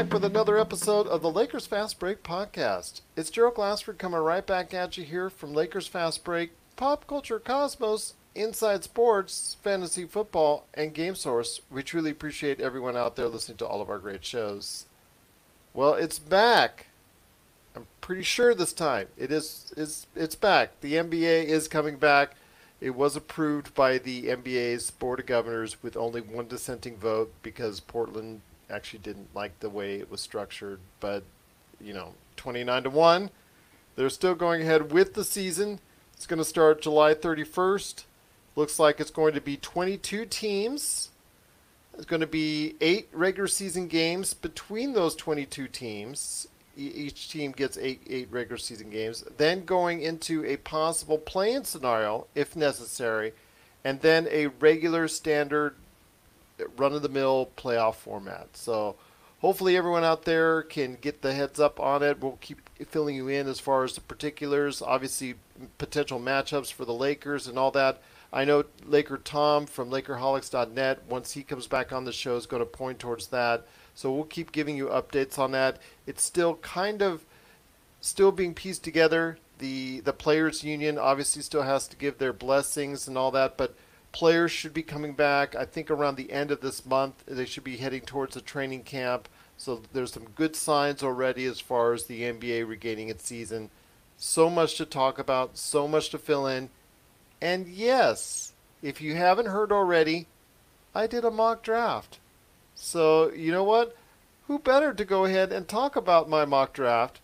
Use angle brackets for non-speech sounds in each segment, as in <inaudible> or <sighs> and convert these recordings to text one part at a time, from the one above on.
back with another episode of the Lakers Fast Break podcast. It's Gerald Glassford coming right back at you here from Lakers Fast Break, Pop Culture Cosmos, Inside Sports, Fantasy Football, and Game Source. We truly appreciate everyone out there listening to all of our great shows. Well, it's back. I'm pretty sure this time it is is it's back. The NBA is coming back. It was approved by the NBA's Board of Governors with only one dissenting vote because Portland actually didn't like the way it was structured. But, you know, 29 to 1. They're still going ahead with the season. It's going to start July 31st. Looks like it's going to be 22 teams. It's going to be eight regular season games between those 22 teams. Each team gets eight, eight regular season games. Then going into a possible play-in scenario, if necessary, and then a regular standard run-of-the-mill playoff format. So hopefully everyone out there can get the heads up on it. We'll keep filling you in as far as the particulars. Obviously, potential matchups for the Lakers and all that. I know Laker Tom from LakerHolics.net, once he comes back on the show, is going to point towards that. So we'll keep giving you updates on that. It's still kind of still being pieced together. The the players union obviously still has to give their blessings and all that, but players should be coming back. I think around the end of this month they should be heading towards a training camp. So there's some good signs already as far as the NBA regaining its season. So much to talk about, so much to fill in. And yes, if you haven't heard already, I did a mock draft. So, you know what? Who better to go ahead and talk about my mock draft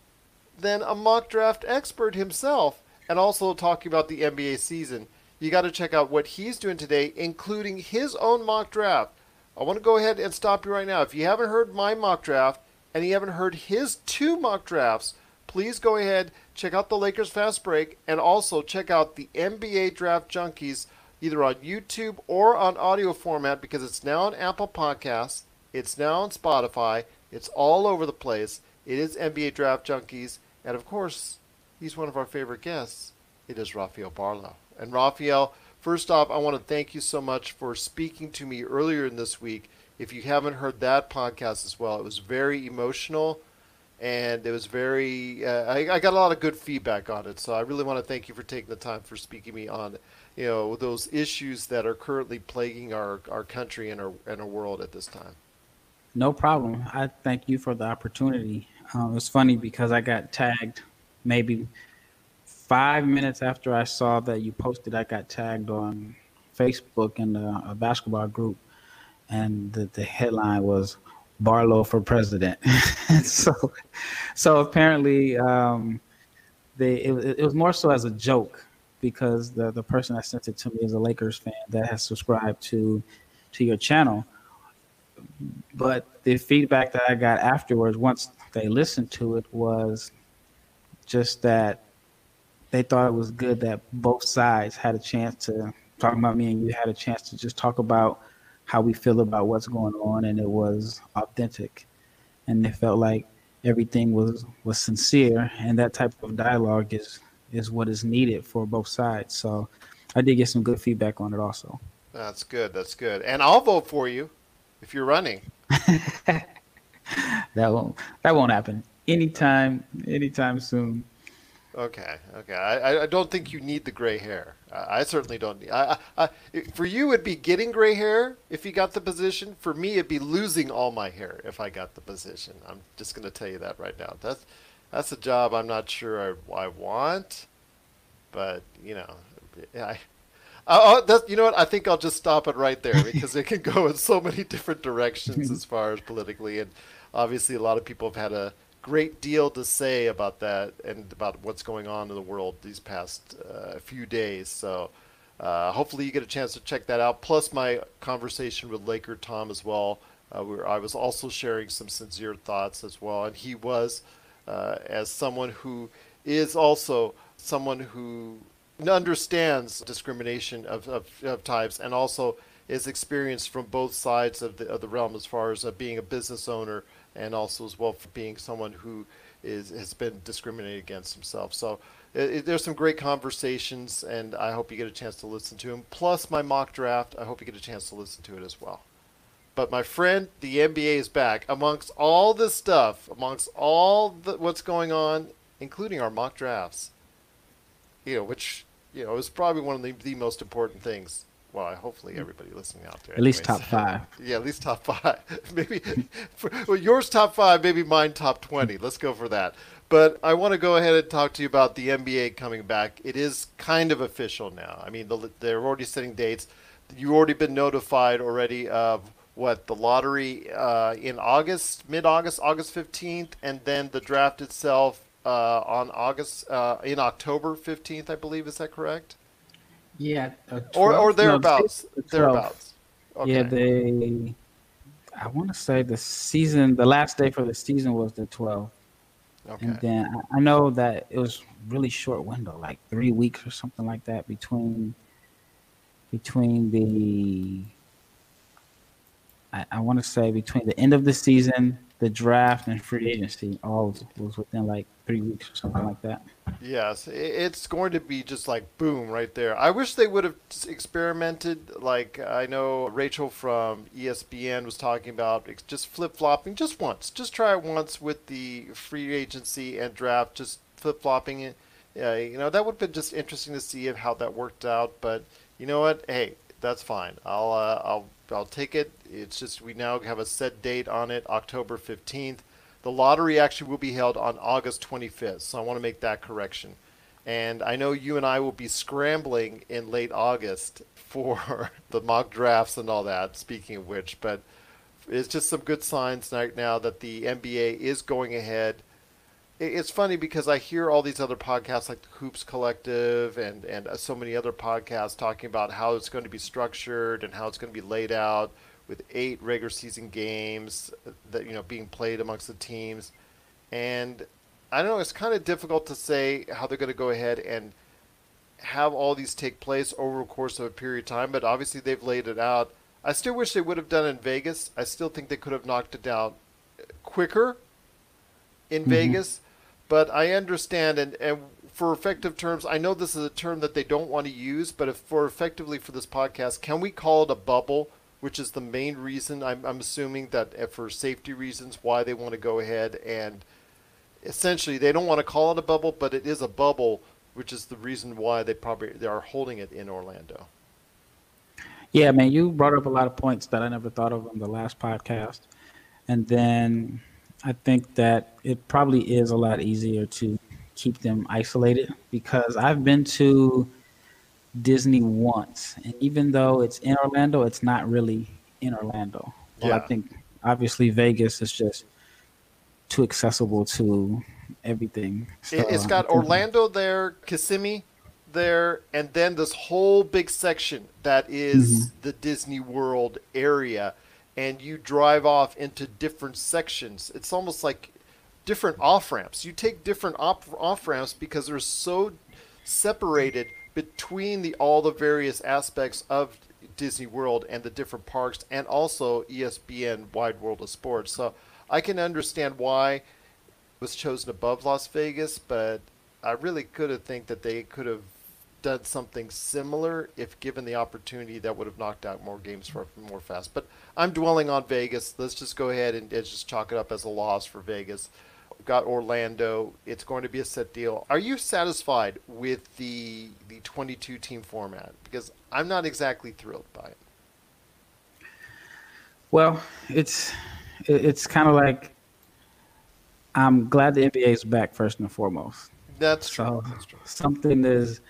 than a mock draft expert himself and also talking about the NBA season? You got to check out what he's doing today, including his own mock draft. I want to go ahead and stop you right now. If you haven't heard my mock draft and you haven't heard his two mock drafts, please go ahead, check out the Lakers Fast Break, and also check out the NBA Draft Junkies either on YouTube or on audio format because it's now on Apple Podcasts. It's now on Spotify. It's all over the place. It is NBA Draft Junkies. And of course, he's one of our favorite guests. It is Rafael Barlow. And Rafael, first off, I want to thank you so much for speaking to me earlier in this week. If you haven't heard that podcast as well, it was very emotional and it was very, uh, I, I got a lot of good feedback on it. So I really want to thank you for taking the time for speaking me on you know those issues that are currently plaguing our, our country and our and our world at this time. No problem. I thank you for the opportunity. Um, it's funny because I got tagged maybe five minutes after I saw that you posted. I got tagged on Facebook in a, a basketball group, and the, the headline was Barlow for president. <laughs> so, so apparently, um, they it, it was more so as a joke because the the person that sent it to me is a Lakers fan that has subscribed to to your channel. But the feedback that I got afterwards, once they listened to it, was just that they thought it was good that both sides had a chance to talking about me and you had a chance to just talk about how we feel about what's going on and it was authentic and they felt like everything was was sincere and that type of dialogue is is what is needed for both sides. So I did get some good feedback on it also. That's good. That's good. And I'll vote for you if you're running. <laughs> <laughs> that won't that won't happen anytime anytime soon. Okay, okay. I, I don't think you need the gray hair. I certainly don't. Need, I, I, for you, it'd be getting gray hair if you got the position. For me, it'd be losing all my hair if I got the position. I'm just going to tell you that right now. That's that's a job I'm not sure I, I want, but you know, I. Oh, that, you know what? I think I'll just stop it right there <laughs> because it can go in so many different directions <laughs> as far as politically, and obviously a lot of people have had a great deal to say about that and about what's going on in the world these past uh, few days. So uh, hopefully you get a chance to check that out. Plus my conversation with Laker Tom as well, uh, where I was also sharing some sincere thoughts as well, and he was uh, as someone who is also someone who understands discrimination of, of, of, types and also is experienced from both sides of the, of the realm as far as uh, being a business owner and also as well for being someone who is has been discriminated against himself. So it, it, there's some great conversations, and I hope you get a chance to listen to them. Plus my mock draft, I hope you get a chance to listen to it as well. But my friend, the NBA is back. Amongst all this stuff, amongst all the, what's going on, including our mock drafts, you know, which you know is probably one of the, the most important things. Well, hopefully everybody listening out there. At least top five. <laughs> Yeah, at least top five. <laughs> maybe for, well, yours top five, maybe mine top twenty. Let's go for that. But I want to go ahead and talk to you about the NBA coming back. It is kind of official now. I mean, the, they're already setting dates. You've already been notified already of what the lottery uh, in August, mid-August, August fifteenth, and then the draft itself uh, on August uh, in October fifteenth, I believe. Is that correct? Yeah, uh, Or or 12 no, thereabouts. the 12th. thereabouts. Okay. Yeah, they. I want to say the season, the last day for the season was the 12th. okay. And then I- I know that it was really short window, like three weeks or something like that between between the I, I want to say between the end of the season, the draft, and free agency, all was, was within like three weeks or something like that. Yes, it's going to be just like boom right there. I wish they would have experimented. Like I know Rachel from ESPN was talking about just flip flopping just once. Just try it once with the free agency and draft. Just flip flopping it. Yeah, you know that would have been just interesting to see how that worked out. But you know what? Hey, that's fine. I'll uh, I'll I'll take it. It's just we now have a set date on it, October fifteenth. The lottery actually will be held on August 25th, so I want to make that correction. And I know you and I will be scrambling in late August <laughs> for the mock drafts and all that, speaking of which, but it's just some good signs right now that the NBA is going ahead. It's funny because I hear all these other podcasts like the Hoops Collective and, and uh, so many other podcasts talking about how it's going to be structured and how it's going to be laid out with eight regular season games that you know being played amongst the teams, and I don't know it's kind of difficult to say how they're going to go ahead and have all these take place over the course of a period of time. But obviously they've laid it out. I still wish they would have done it in Vegas. I still think they could have knocked it down quicker in Mhm. Vegas, but I understand and and for effective terms, I know this is a term that they don't want to use, but if for effectively for this podcast, can we call it a bubble? Which is the main reason I'm, I'm assuming that uh, for safety reasons why they want to go ahead and essentially they don't want to call it a bubble, but it is a bubble, which is the reason why they probably they are holding it in Orlando. Yeah, man, you brought up a lot of points that I never thought of on the last podcast. And then I think that it probably is a lot easier to keep them isolated because I've been to Disney wants. And even though it's in Orlando, it's not really in Orlando. Well, I think obviously Vegas is just too accessible to everything. So it's got Orlando there, Kissimmee there, and then this whole big section that is mm-hmm. the Disney World area. And you drive off into different sections. It's almost like different off ramps. You take different off ramps because they're so separated between the all the various aspects of Disney World and the different parks, and also ESPN Wide World of Sports. So I can understand why it was chosen above Las Vegas, but I really could have think that they could have done something similar if given the opportunity that would have knocked out more games for more fast. But I'm dwelling on Vegas. Let's just go ahead and, and just chalk it up as a loss for Vegas. Got Orlando. It's going to be a set deal. Are you satisfied with the the 22 team format? Because I'm not exactly thrilled by it. Well, it's it's kind of like I'm glad the NBA is back first and foremost. That's true. So That's true. something is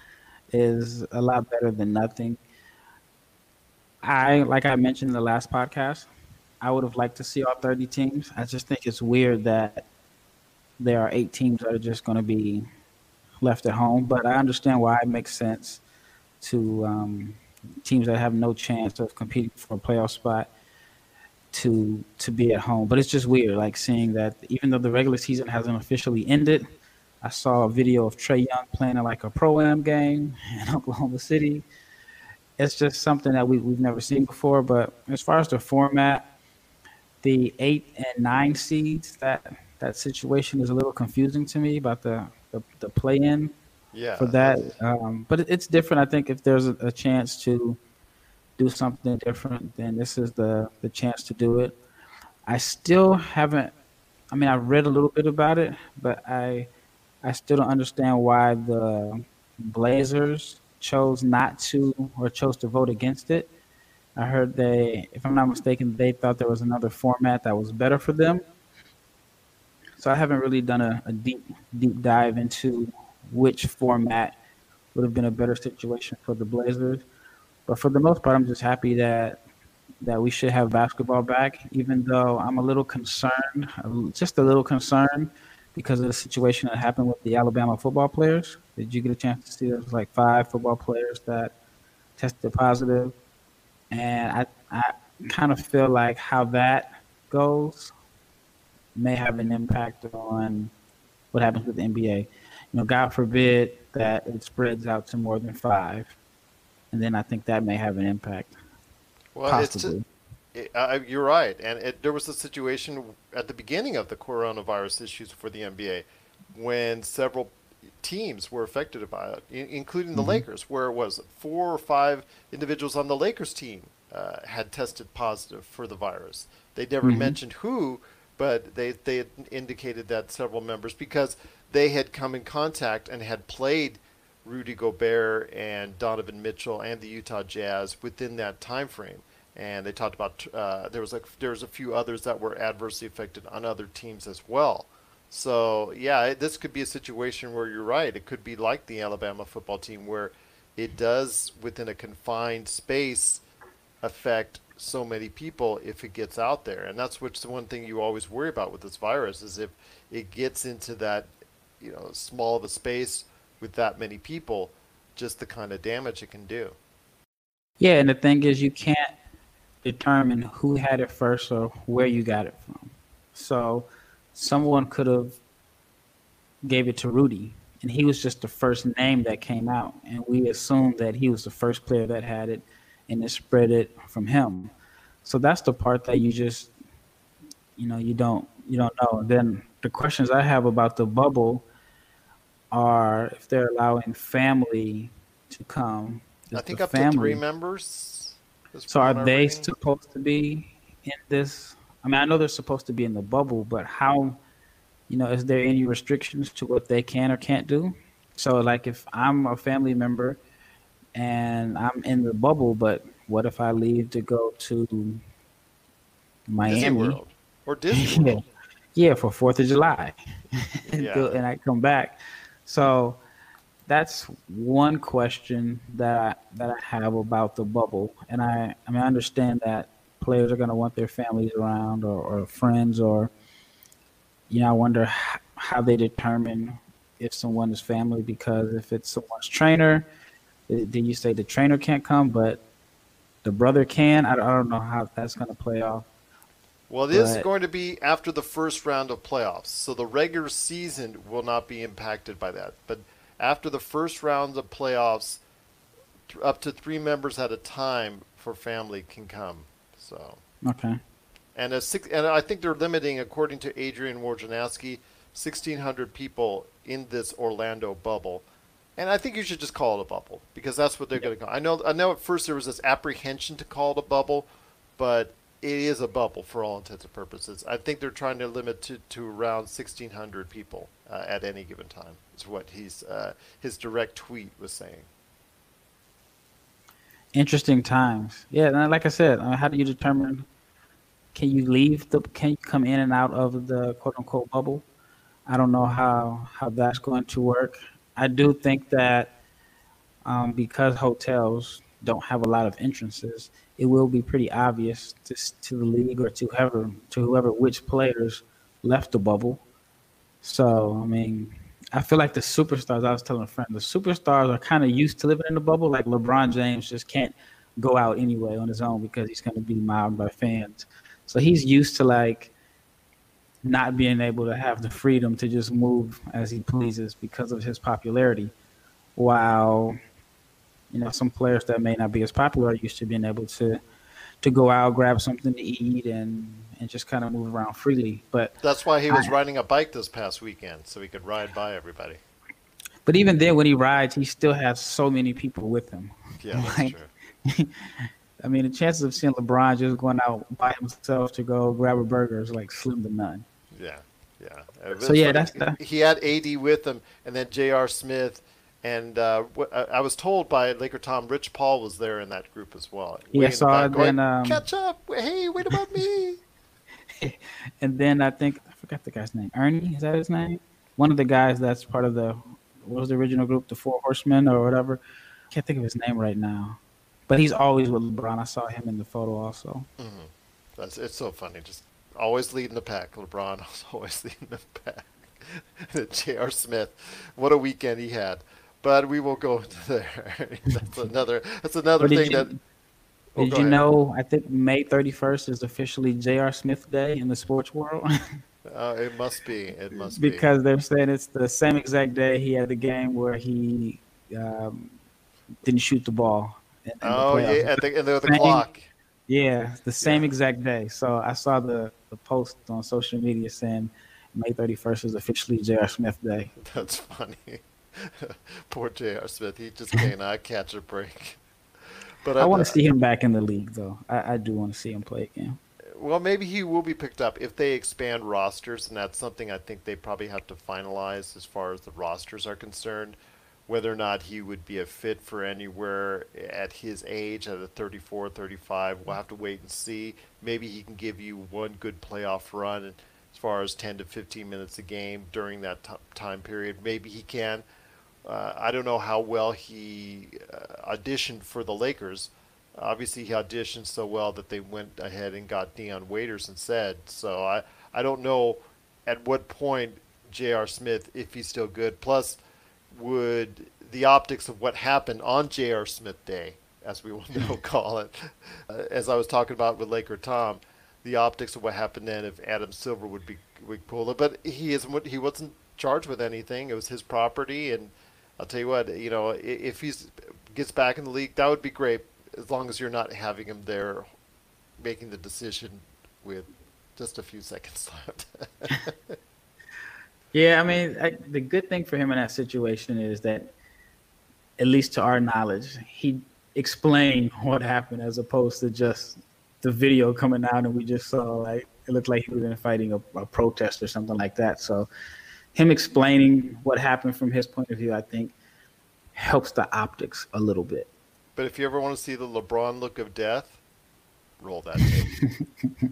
is a lot better than nothing. I like I mentioned in the last podcast, I would have liked to see all 30 teams. I just think it's weird that there are eight teams that are just going to be left at home. But I understand why it makes sense to um, teams that have no chance of competing for a playoff spot to to be at home. But it's just weird, like seeing that even though the regular season hasn't officially ended, I saw a video of Trae Young playing in like a pro am game <laughs> in Oklahoma City. It's just something that we, we've never seen before. But as far as the format, the eight and nine seeds, that that situation is a little confusing to me about the the, the play in Yeah. for that. Um, but it, it's different. I think if there's a, a chance to do something different, then this is the the chance to do it. I still haven't. I mean, I've read a little bit about it, but I I still don't understand why the Blazers chose not to or chose to vote against it. I heard they, if I'm not mistaken, they thought there was another format that was better for them. So I haven't really done a, a deep deep dive into which format would have been a better situation for the Blazers. But for the most part, I'm just happy that that we should have basketball back, even though I'm a little concerned, just a little concerned because of the situation that happened with the Alabama football players. Did you get a chance to see? Was like five football players that tested positive, and I I kind of feel like how that goes may have an impact on what happens with the NBA. You know, God forbid that it spreads out to more than five, and then I think that may have an impact. Well, possibly. it's uh, you're right, and it, there was a situation at the beginning of the coronavirus issues for the NBA when several teams were affected by it, including the mm-hmm. Lakers, where it was four or five individuals on the Lakers team uh, had tested positive for the virus. They never mm-hmm. mentioned who, but they they indicated that several members because they had come in contact and had played Rudy Gobert and Donovan Mitchell and the Utah Jazz within that time frame. And they talked about uh, there was like there was a few others that were adversely affected on other teams as well. So yeah, this could be a situation where you're right. It could be like the Alabama football team where it does within a confined space affect so many people if it gets out there. And that's what's the one thing you always worry about with this virus is if it gets into that, you know, small of a space with that many people, just the kind of damage it can do. Yeah, and the thing is you can't determine who had it first or where you got it from. So someone could have gave it to Rudy and he was just the first name that came out and we assumed that he was the first player that had it and it spread it from him. So that's the part that you just, you know, you don't you don't know. And then the questions I have about the bubble are if they're allowing family to come. I think up family, to three members. So are they reading. supposed to be in this? I mean, I know they're supposed to be in the bubble, but how? You know, is there any restrictions to what they can or can't do? So, like, if I'm a family member and I'm in the bubble, but what if I leave to go to Miami Disney World or Disney <laughs> World? yeah, for Fourth of July, <laughs> yeah. and I come back. So that's one question that I, that I have about the bubble, and I I mean I understand that players are going to want their families around or, or friends, or you know I wonder how they determine if someone is family because if it's someone's trainer then you say the trainer can't come, but the brother can. I, I don't know how that's going to play off. Well, it is going to be after the first round of playoffs, so the regular season will not be impacted by that. But after the first round of playoffs, up to three members at a time for family can come. So okay, and a six, and I think they're limiting, according to Adrian Wojnarowski, sixteen hundred people in this Orlando bubble. And I think you should just call it a bubble because that's what they're going to call. I know. I know. At first there was this apprehension to call it a bubble, but it is a bubble for all intents and purposes. I think they're trying to limit to, to around 1,600 people uh, at any given time. Is what he's uh, his direct tweet was saying. Interesting times. Yeah, like I said, uh, how do you determine? Can you leave the? Can you come in and out of the quote unquote bubble? I don't know how how that's going to work. I do think that um, because hotels don't have a lot of entrances, it will be pretty obvious to, to the league or to whoever to whoever which players left the bubble. So I mean, I feel like the superstars. I was telling a friend, the superstars are kind of used to living in the bubble. Like LeBron James just can't go out anyway on his own because he's going to be mobbed by fans. So he's used to like not being able to have the freedom to just move as he pleases because of his popularity. While you know some players that may not be as popular are used to being able to to go out, grab something to eat, and and just kind of move around freely. But that's why he was I, riding a bike this past weekend, so he could ride by everybody. But even then, when he rides, he still has so many people with him. Yeah, that's like, true. <laughs> I mean, the chances of seeing LeBron just going out by himself to go grab a burger is like slim to none. Yeah, yeah. Uh, So yeah, that's the, he had AD with him, and then J.R. Smith, and uh, I I was told by Laker Tom, Rich Paul was there in that group as well. Yeah, the so going, then, um, catch up. Hey, wait about me. <laughs> and then I think I forgot the guy's name. Ernie is that his name? One of the guys that's part of the what was the original group, the Four Horsemen or whatever. Can't think of his name right now, but he's always with LeBron. I saw him in the photo also. That's it's so funny. Just always leading the pack. LeBron was <laughs> always leading the pack. <laughs> J.R. Smith, what a weekend he had. But we will go into <laughs> there. that's another. That's another thing you- that. Oh, Did you ahead. know? I think May 31st is officially J.R. Smith Day in the sports world Uh, it must be. It must be. because they're saying it's the same exact day he had the game where he um, didn't shoot the ball. in- in Oh playoffs. yeah, and the, and the, the clock. Yeah, the same Yeah. exact day. So I saw the, the post on social media saying May 31st is officially J.R. Smith Day. <laughs> That's funny. <laughs> Poor J.R. Smith. He just cannot catch a break. But I want to uh, see him back in the league, though. I, I do want to see him play again. Well, maybe he will be picked up if they expand rosters, and that's something I think they probably have to finalize as far as the rosters are concerned. Whether or not he would be a fit for anywhere at his age, at a 34, 35, we'll have to wait and see. Maybe he can give you one good playoff run as far as 10 to 15 minutes a game during that t- time period. Maybe he can. Uh, I don't know how well he uh, auditioned for the Lakers. Obviously, he auditioned so well that they went ahead and got Dion Waiters instead. So I, I don't know at what point J.R. Smith, if he's still good. Plus, would the optics of what happened on J.R. Smith Day, as we will <laughs> now call it, uh, as I was talking about with Laker Tom, the optics of what happened then if Adam Silver would be would pull it, but he isn't. He wasn't charged with anything. It was his property, and I'll tell you what, you know, if he gets back in the league, that would be great, as long as you're not having him there making the decision with just a few seconds left. <laughs> Yeah, I mean, I, the good thing for him in that situation is that, at least to our knowledge, he explained <laughs> what happened as opposed to just the video coming out and we just saw like it looked like he was in fighting a, a protest or something like that. So, him explaining what happened from his point of view, I think, helps the optics a little bit. but if you ever want to see the LeBron look of death, roll that <laughs> tape.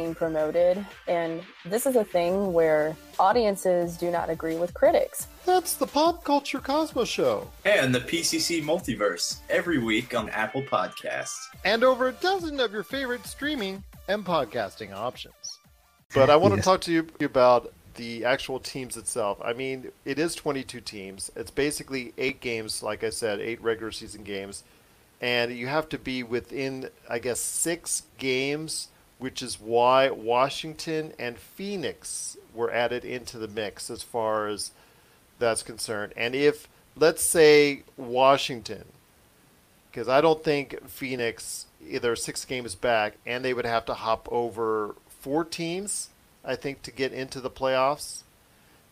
promoted. And this is a thing where audiences do not agree with critics. That's the Pop Culture Cosmos Show. and the PCC Multiverse every week on Apple Podcasts. and over a dozen of your favorite streaming and podcasting options. But I want to <laughs> talk to you about the actual teams itself. I mean, it is 22 teams. It's basically eight games, like I said, eight regular season games. And you have to be within, I guess, six games, which is why Washington and Phoenix were added into the mix as far as that's concerned. And if, let's say, Washington because I don't think Phoenix either six games back, and they would have to hop over four teams, I think, to get into the playoffs.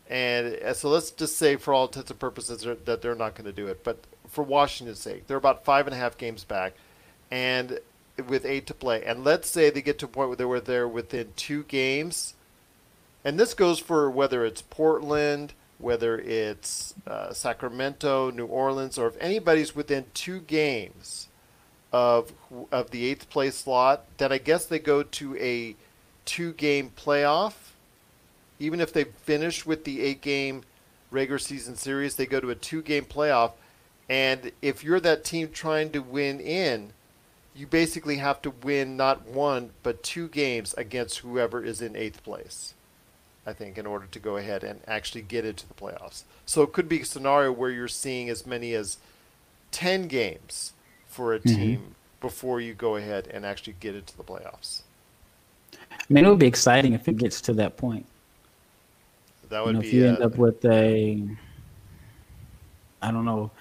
And uh, so let's just say, for all intents and purposes, that they're not going to do it. But for Washington's sake, they're about five and a half games back, and with eight to play. And let's say they get to a point where they were there within two games. And this goes for whether it's Portland, whether it's uh, Sacramento, New Orleans, or if anybody's within two games of of the eighth place slot, then I guess they go to a two game playoff. even if they finish with the eight game regular season series, they go to a two game playoff. And if you're that team trying to win in, you basically have to win not one, but two games against whoever is in eighth place, I think, in order to go ahead and actually get into the playoffs. So it could be a scenario where you're seeing as many as 10 games for a Mhm. team before you go ahead and actually get into the playoffs. I mean, it would be exciting if it gets to that point. That You would know, be if you uh, end up with a, I don't know,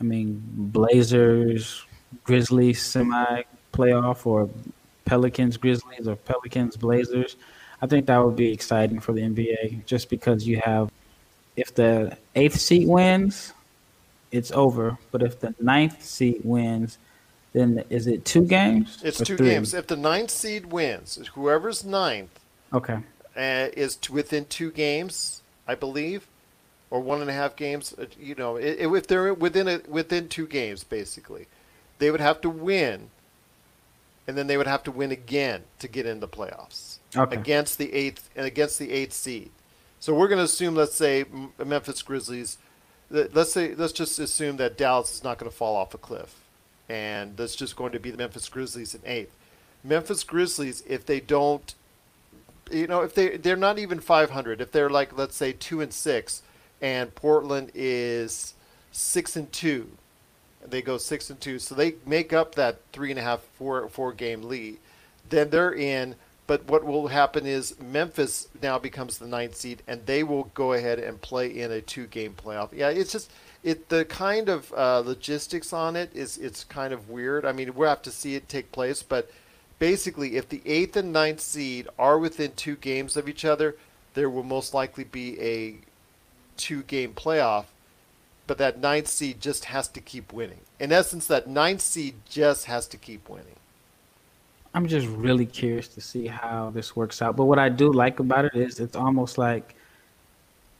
I mean, Blazers, Grizzlies semi playoff or Pelicans, Grizzlies or Pelicans, Blazers. I think that would be exciting for the NBA just because you have, if the eighth seed wins, it's over. But if the ninth seed wins, then is it two games? It's two three? games. If the ninth seed wins, whoever's ninth Okay. uh, is within two games, I believe, or one and a half games. uh, You know, if they're within a, within two games, basically, they would have to win, and then they would have to win again to get in the playoffs Okay. against the eighth and against the eighth seed. So we're going to assume, let's say, Memphis Grizzlies. Let's say, let's just assume that Dallas is not going to fall off a cliff, and that's just going to be the Memphis Grizzlies in eighth. Memphis Grizzlies, if they don't you know, if they they're not even 500, if they're like let's say two and six, and Portland is six and two, they go six and two, so they make up that three and a half four four game lead, then they're in. But what will happen is Memphis now becomes the ninth seed, and they will go ahead and play in a two game playoff. Yeah, it's just it the kind of uh, logistics on it is it's kind of weird. I mean, we'll have to see it take place, but basically, if the eighth and ninth seed are within two games of each other, there will most likely be a two game playoff. But that ninth seed just has to keep winning. In essence, that ninth seed just has to keep winning. I'm just really curious to see how this works out. But what I do like about it is it's almost like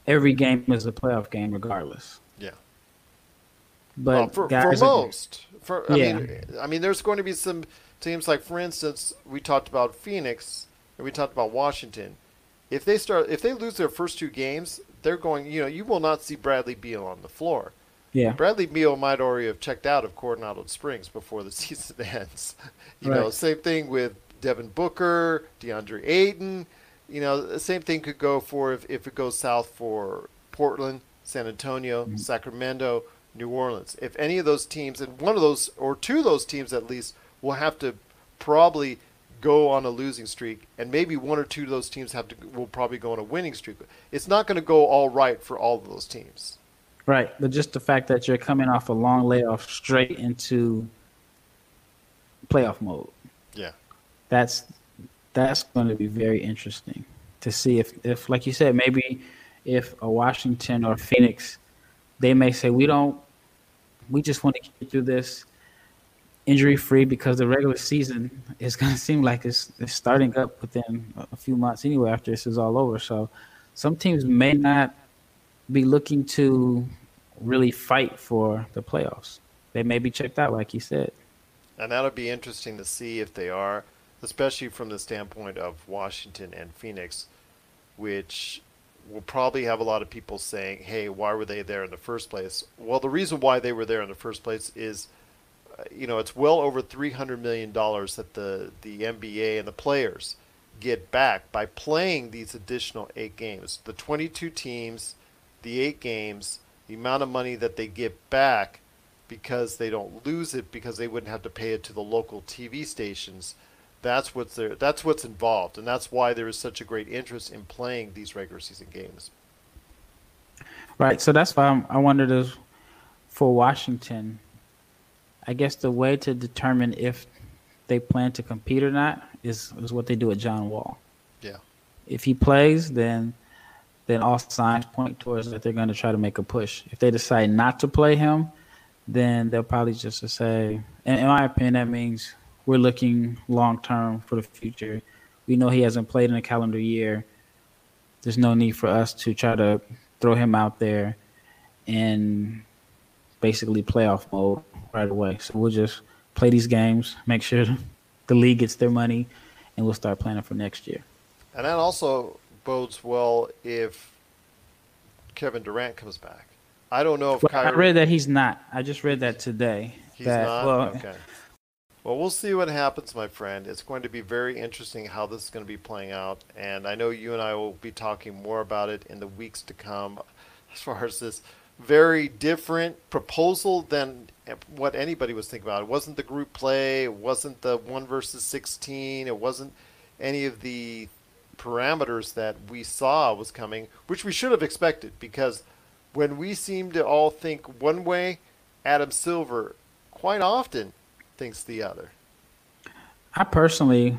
every game is a playoff game, regardless. Yeah. But well, for, for guys are- most, for I Yeah. mean, I mean, there's going to be some teams like, for instance, we talked about Phoenix and we talked about Washington. If they start, if they lose their first two games, they're going. You know, you will not see Bradley Beal on the floor. yeah, Bradley Beal might already have checked out of Coronado Springs before the <laughs> season ends. You know, same thing with Devin Booker, DeAndre Ayton. You know, the same thing could go for if, if it goes south for Portland, San Antonio, Mm-hmm. Sacramento, New Orleans. If any of those teams, and one of those, or two of those teams at least, will have to probably go on a losing streak, and maybe one or two of those teams have to will probably go on a winning streak. It's not going to go all right for all of those teams. right. But just the fact that you're coming off a long layoff straight into playoff mode, Yeah. that's that's going to be very interesting to see if, if like you said, maybe if a Washington or Phoenix, they may say we don't, we just want to get through this injury free because the regular season is going <laughs> to seem like it's, it's starting up within a few months anyway after this is all over. So some teams may not be looking to really fight for the playoffs. They may be checked out, like you said. And that'll be interesting to see if they are, especially from the standpoint of Washington and Phoenix, which will probably have a lot of people saying, hey, why were they there in the first place? Well, the reason why they were there in the first place is, Uh, you know, it's well over $300 million that the, the NBA and the players get back by playing these additional eight games. The 22 teams, the eight games, the amount of money that they get back because they don't lose it because they wouldn't have to pay it to the local TV stations. That's what's there. That's what's involved, and that's why there is such a great interest in playing these regular season games. Right. So that's why I'm, I wondered for Washington, I guess the way to determine if they plan to compete or not is, is what they do at John Wall. Yeah. If he plays, then then all signs point towards that they're going to try to make a push. If they decide not to play him, then they'll probably just say, in, in my opinion, that means we're looking long term for the future. We know he hasn't played in a calendar year. There's no need for us to try to throw him out there in basically playoff mode right away. So we'll just play these games, make sure the league gets their money, and we'll start planning for next year. And that also bodes well if Kevin Durant comes back. I don't know if Well, Kyrie. I read that he's not. I just read that today. He's that, not? Well, okay. Well, we'll see what happens, my friend. It's going to be very interesting how this is going to be playing out. And I know you and I will be talking more about it in the weeks to come as far as this very different proposal than what anybody was thinking about. It wasn't the group play, it wasn't the 1 versus 16, it wasn't any of the parameters that we saw was coming, which we should have expected because when we seem to all think one way, Adam Silver quite often thinks the other. I personally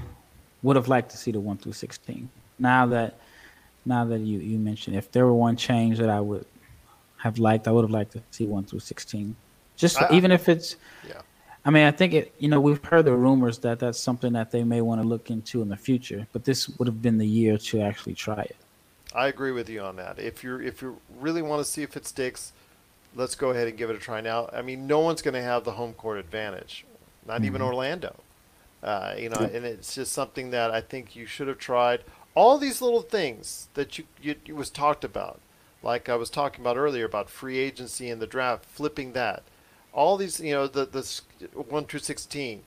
would have liked to see the one through sixteen. Now that now that you you mentioned, if there were one change that I would have liked, I would have liked to see one through sixteen. Just I- even if it's, Yeah. I mean, I think it. You know, we've heard the rumors that that's something that they may want to look into in the future. But this would have been the year to actually try it. I agree with you on that. If you're if you really want to see if it sticks, let's go ahead and give it a try now. I mean, no one's going to have the home court advantage, not even Orlando. Uh, you know, and it's just something that I think you should have tried. All these little things that you, you you was talked about, like I was talking about earlier about free agency and the draft, flipping that. All these, you know, the the one through sixteen.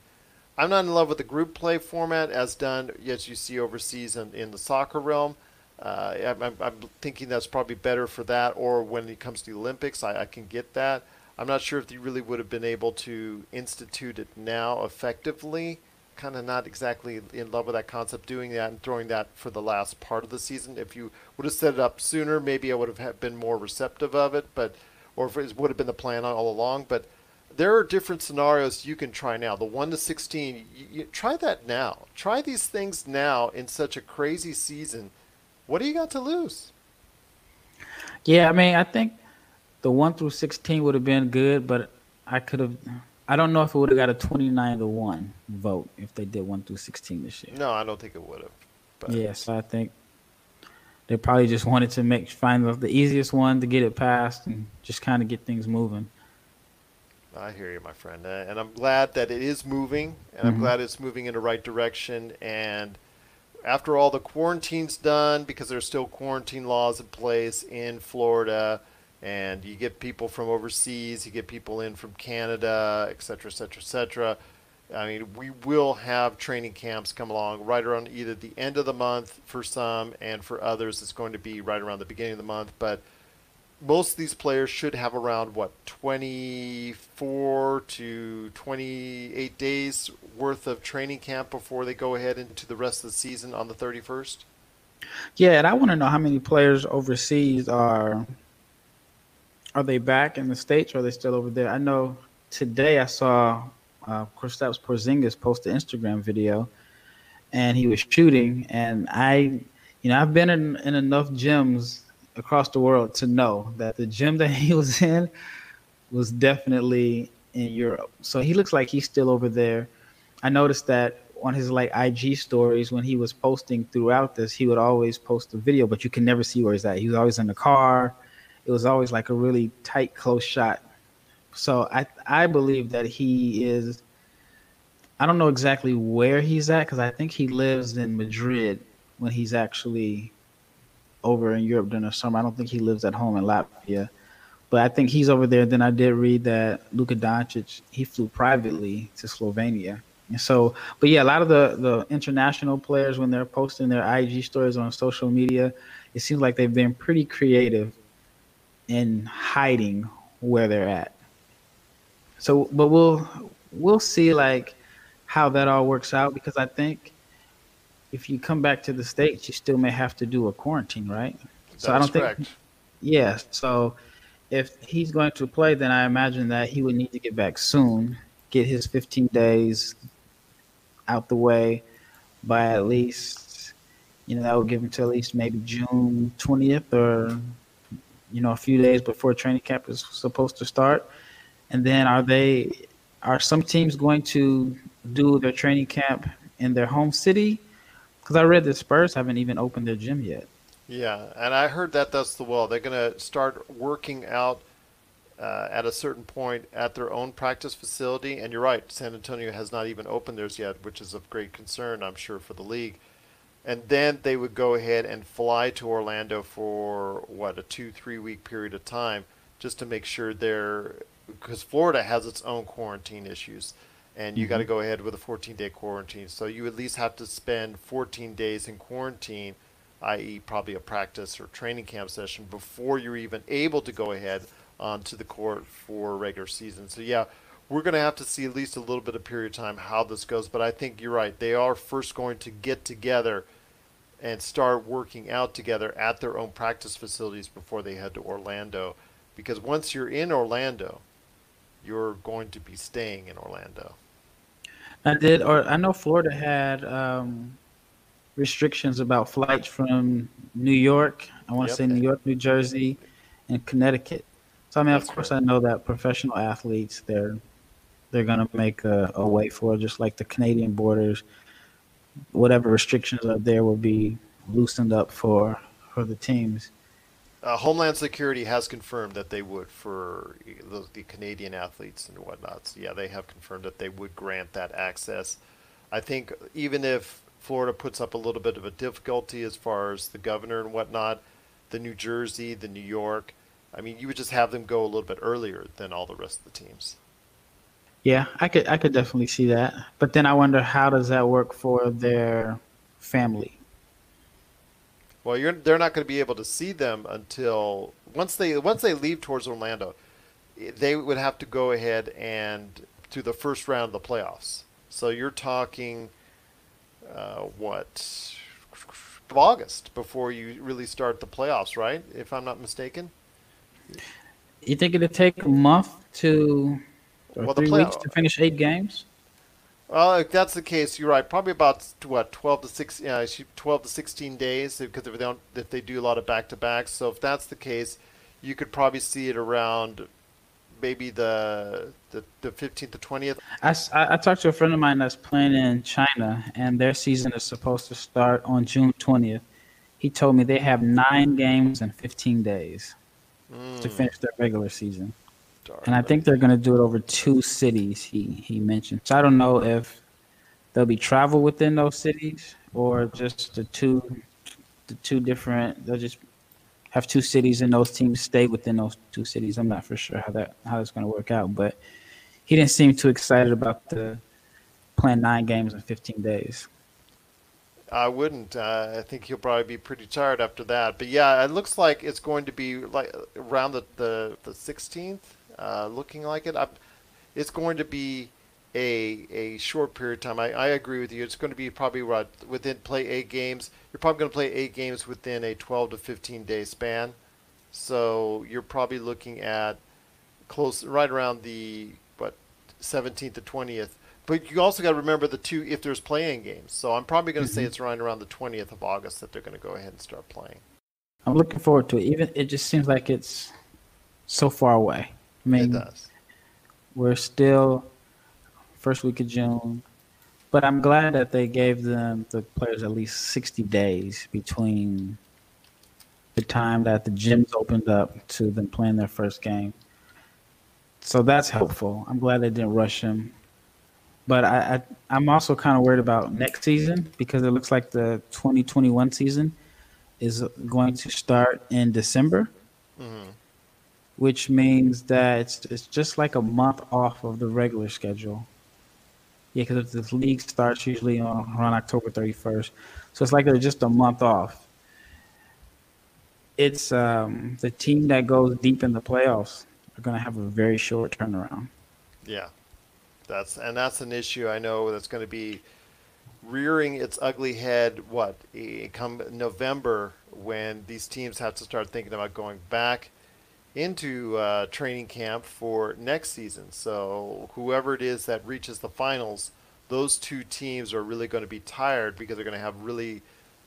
I'm not in love with the group play format as done, as you see overseas in, in the soccer realm. Uh, I'm, I'm, thinking that's probably better for that, or when it comes to the Olympics, I, I can get that. I'm not sure if you really would have been able to institute it now effectively. Kind of not exactly in love with that concept, doing that and throwing that for the last part of the season. If you would have set it up sooner, maybe I would have been more receptive of it, but or if it would have been the plan all along. But there are different scenarios you can try now. The one to sixteen, you, you try that now. Try these things now in such a crazy season. What do you got to lose? Yeah, I mean, I think the one through sixteen would have been good, but I could have. I don't know if it would have got a twenty-nine to one vote if they did one through sixteen this year. No, I don't think it would have. But Yeah, so I think they probably just wanted to make find the, the easiest one to get it passed and just kind of get things moving. I hear you, my friend, and I'm glad that it is moving, and I'm mm-hmm. glad it's moving in the right direction. And after all the quarantine's done, because there's still quarantine laws in place in Florida, and you get people from overseas, you get people in from Canada, et cetera, et cetera, et cetera. I mean, we will have training camps come along right around either the end of the month for some, and for others, it's going to be right around the beginning of the month. But most of these players should have around what 24 to 28 days worth of training camp before they go ahead into the rest of the season on the 31st. Yeah, and I want to know how many players overseas are. Are they back in the states or are they still over there? I know today I saw uh, Kristaps Porzingis post an Instagram video, and he was shooting. And I, you know, I've been in, in enough gyms across the world to know that the gym that <laughs> he was in was definitely in Europe. So he looks like he's still over there. I noticed that on his like IG stories when he was posting throughout this, he would always post a video, but you can never see where he's at. He was always in the car. It was always like a really tight, close shot. So I I believe that he is. I don't know exactly where he's at because I think he lives in Madrid when he's actually over in Europe during the summer. I don't think he lives at home in Latvia, but I think he's over there. Then I did read that Luka Doncic he flew privately to Slovenia. And so, but yeah, a lot of the the international players when they're posting their IG stories on social media, it seems like they've been pretty creative in hiding where they're at. So, but we'll we'll see like how that all works out because I think if you come back to the states, you still may have to do a quarantine, right? so I don't correct. think. Yeah. So if he's going to play, then I imagine that he would need to get back soon, get his 15 days out the way by at least, you know, that would give him to at least maybe June 20th or, you know, a few days before training camp is supposed to start. And then are they, are some teams going to do their training camp in their home city? Because I read the Spurs haven't even opened their gym yet. Yeah, and I heard that that's the well. They're going to start working out uh, at a certain point at their own practice facility. And you're right, San Antonio has not even opened theirs yet, which is of great concern, I'm sure, for the league. And then they would go ahead and fly to Orlando for what a two three week period of time just to make sure they're because Florida has its own quarantine issues, and you got to mm-hmm. go ahead with a 14 day quarantine. So you at least have to spend 14 days in quarantine, i.e., probably a practice or training camp session before you're even able to go ahead um, onto the court for regular season. So yeah. We're going to have to see at least a little bit of period of time how this goes, but I think you're right. They are first going to get together and start working out together at their own practice facilities before they head to Orlando. Because once you're in Orlando, you're going to be staying in Orlando. I did, or I know Florida had um, restrictions about flights from New York. I want to say New York, New Jersey, and Connecticut. So I mean, That's of course, right. I know that professional athletes they're they're gonna make a, a way for just like the Canadian borders. Whatever restrictions are there will be loosened up for for the teams. Uh, Homeland Security has confirmed that they would for the, the Canadian athletes and whatnot. So yeah, they have confirmed that they would grant that access. I think even if Florida puts up a little bit of a difficulty as far as the governor and whatnot, the New Jersey, the New York, I mean, you would just have them go a little bit earlier than all the rest of the teams. Yeah, I could I could definitely see that. But then I wonder how does that work for their family? Well, you're they're not going to be able to see them until once they once they leave towards Orlando. They would have to go ahead and to the first round of the playoffs. So you're talking uh, what August before you really start the playoffs, right? If I'm not mistaken. You think it'd take a month to Well, the three play- weeks to finish eight games? Well, if that's the case, you're right. Probably about what 12 to 6, yeah, 12 to 16 days because if they don't, if they do a lot of back to backs. So if that's the case, you could probably see it around maybe the the, the 15th to 20th. I, I talked to a friend of mine that's playing in China, and their season is supposed to start on June 20th. He told me they have nine games in 15 days to hmm. finish their regular season. And I think they're going to do it over two cities, he, he mentioned. So I don't know if there'll be travel within those cities or just the two the two different they'll just have two cities and those teams stay within those two cities. I'm not for sure how that how that's going to work out, but he didn't seem too excited about the playing nine games in 15 days. I wouldn't. Uh, I think he'll probably be pretty tired after that. But yeah, it looks like it's going to be like around the the, the 16th, uh, looking like it. I, it's going to be a a short period of time. I, I agree with you. It's going to be probably what within play eight games. You're probably going to play eight games within a 12 to 15 day span. So you're probably looking at close right around the what 17th to 20th. But you also got to remember the two if there's playing games. So I'm probably going to say it's right around the 20th of August that they're going to go ahead and start playing. I'm looking forward to it. Even it just seems like it's so far away. I mean, It does. we're still first week of June, but I'm glad that they gave them the players at least 60 days between the time that the gyms opened up to them playing their first game. So that's helpful. I'm glad they didn't rush them. But I, I I'm also kind of worried about next season because it looks like the 2021 season is going to start in December mm-hmm. Which means that it's, it's just like a month off of the regular schedule. Yeah, because the league starts usually on around October 31st, so it's like they're just a month off. It's um, the team that goes deep in the playoffs are going to have a very short turnaround. Yeah, that's and that's an issue I know that's going to be rearing its ugly head. What eh, come November when these teams have to start thinking about going back into uh, training camp for next season. So whoever it is that reaches the finals, those two teams are really going to be tired because they're going to have really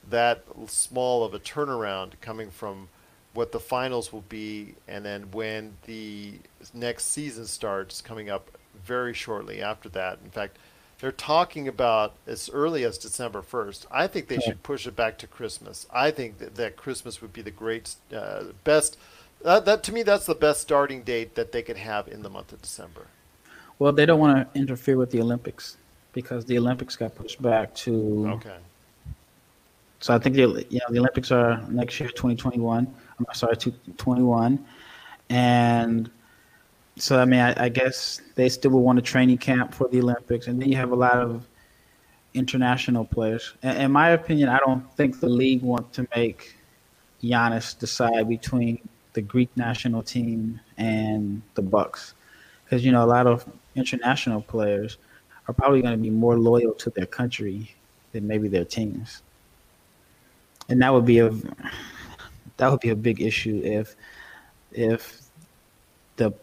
that small of a turnaround coming from what the finals will be, and then when the next season starts coming up very shortly after that. In fact, they're talking about as early as December 1st. I think they should push it back to Christmas. I think that, that Christmas would be the great, uh, best. That, that to me, that's the best starting date that they could have in the month of December. Well, they don't want to interfere with the Olympics because the Olympics got pushed back to Okay. So I think the you know the Olympics are next year, 2021. I'm sorry, 2021, and so I mean I, I guess they still will want a training camp for the Olympics, and then you have a lot of international players. In, in my opinion, I don't think the league wants to make Giannis decide between the Greek national team and the Bucks, because you know a lot of international players are probably going to be more loyal to their country than maybe their teams, and that would be a that would be a big issue if if the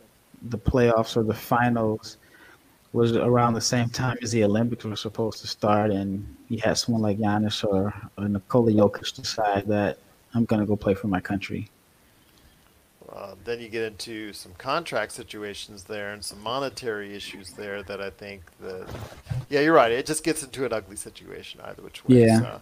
the playoffs or the finals was around the same time as the Olympics were supposed to start, and you had someone like Giannis or, or Nikola Jokic decide that I'm going to go play for my country. Uh, then you get into some contract situations there and some monetary issues there that I think that, yeah, you're right. It just gets into an ugly situation either which way. Yeah. So,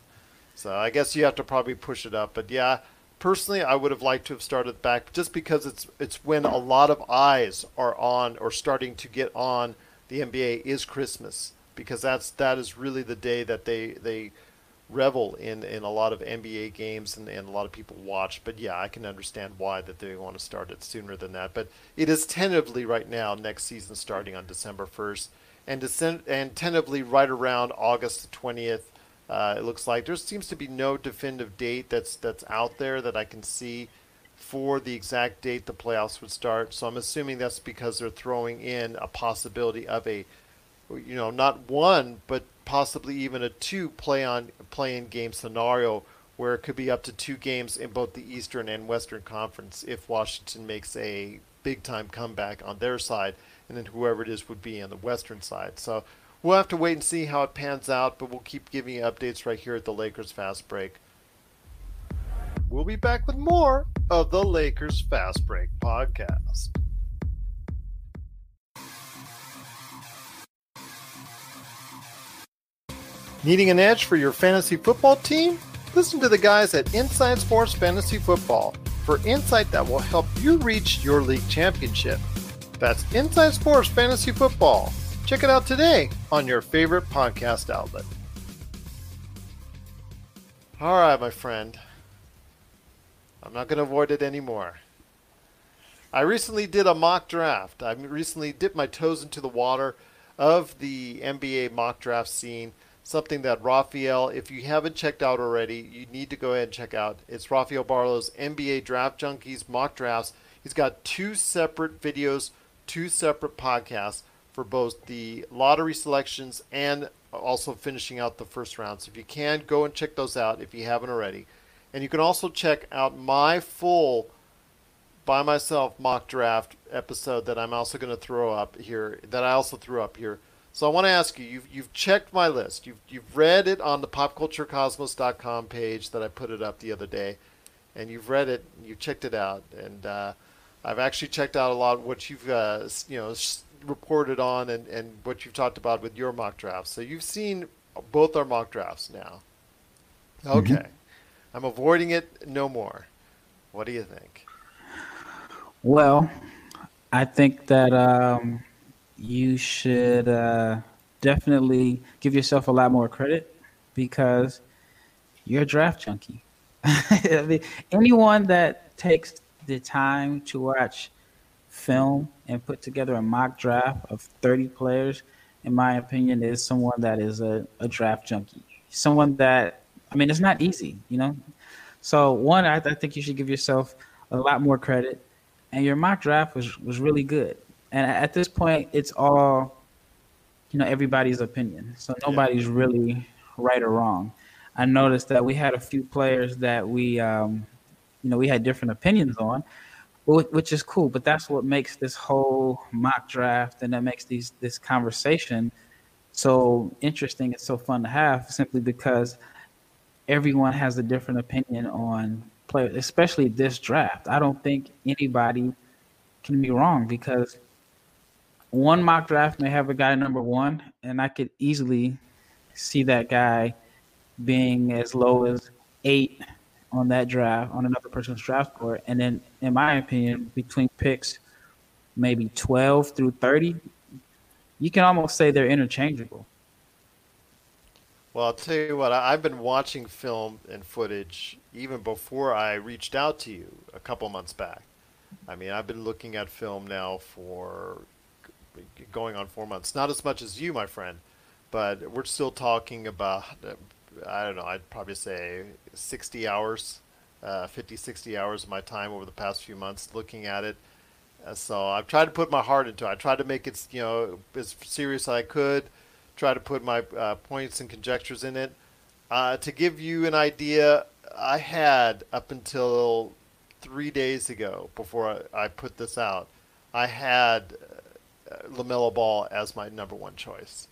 so I guess you have to probably push it up. But yeah, personally, I would have liked to have started back just because it's it's when a lot of eyes are on or starting to get on the NBA is Christmas because that's that is really the day that they they revel in, in a lot of NBA games and, and a lot of people watch. But yeah, I can understand why that they want to start it sooner than that. But it is tentatively right now next season starting on December 1st and and tentatively right around August 20th. Uh, it looks like there seems to be no definitive date that's that's out there that I can see for the exact date the playoffs would start. So I'm assuming that's because they're throwing in a possibility of a, you know, not one but possibly even a two play on play in game scenario where it could be up to two games in both the Eastern and Western Conference if Washington makes a big time comeback on their side, and then whoever it is would be on the Western side. So we'll have to wait and see how it pans out, but we'll keep giving you updates right here at the Lakers Fast Break. We'll be back with more of the Lakers Fast Break podcast. Needing an edge for your fantasy football team? Listen to the guys at Inside Sports Fantasy Football for insight that will help you reach your league championship. That's Inside Sports Fantasy Football. Check it out today on your favorite podcast outlet. All right, my friend. I'm not going to avoid it anymore. I recently did a mock draft. I recently dipped my toes into the water of the NBA mock draft scene. Something that Rafael, if you haven't checked out already, you need to go ahead and check out. It's Rafael Barlowe's NBA Draft Junkies mock drafts. He's got two separate videos, two separate podcasts for both the lottery selections and also finishing out the first round. So if you can, go and check those out if you haven't already. And you can also check out my full by myself mock draft episode that I'm also going to throw up here, that I also threw up here. So I want to ask you, you've, you've checked my list. You've, you've read it on the popculturecosmos.com page that I put it up the other day. And you've read it, you've checked it out. And uh, I've actually checked out a lot of what you've uh, you know reported on and, and what you've talked about with your mock drafts. So you've seen both our mock drafts now. Okay. Mm-hmm. I'm avoiding it no more. What do you think? Well, I think that um, you should uh, definitely give yourself a lot more credit because you're a draft junkie. <laughs> Anyone that takes the time to watch film and put together a mock draft of 30 players, in my opinion, is someone that is a, a draft junkie. Someone that, I mean, it's not easy, you know? So, one, I, I think you should give yourself a lot more credit. And your mock draft was, was really good. And at this point, it's all, you know, everybody's opinion. So nobody's yeah. really right or wrong. I noticed that we had a few players that we, um, you know, we had different opinions on, which is cool. But that's what makes this whole mock draft and that makes these this conversation so interesting. It's so fun to have, simply because everyone has a different opinion on players, especially this draft. I don't think anybody can be wrong because one mock draft may have a guy number one, and I could easily see that guy being as low as eight on that draft on another person's draft board. And then, in my opinion, between picks maybe 12 through 30, you can almost say they're interchangeable. Well, I'll tell you what, I've been watching film and footage even before I reached out to you a couple months back. I mean, I've been looking at film now for going on four months. Not as much as you, my friend, but we're still talking about, I don't know, I'd probably say 60 hours, uh, 50, 60 hours of my time over the past few months looking at it. Uh, so I've tried to put my heart into it. I tried to make it, you know, as serious as I could. Try to put my uh, points and conjectures in it. Uh, to give you an idea, I had up until three days ago, before I, I put this out, I had Lamelo Ball as my number one choice.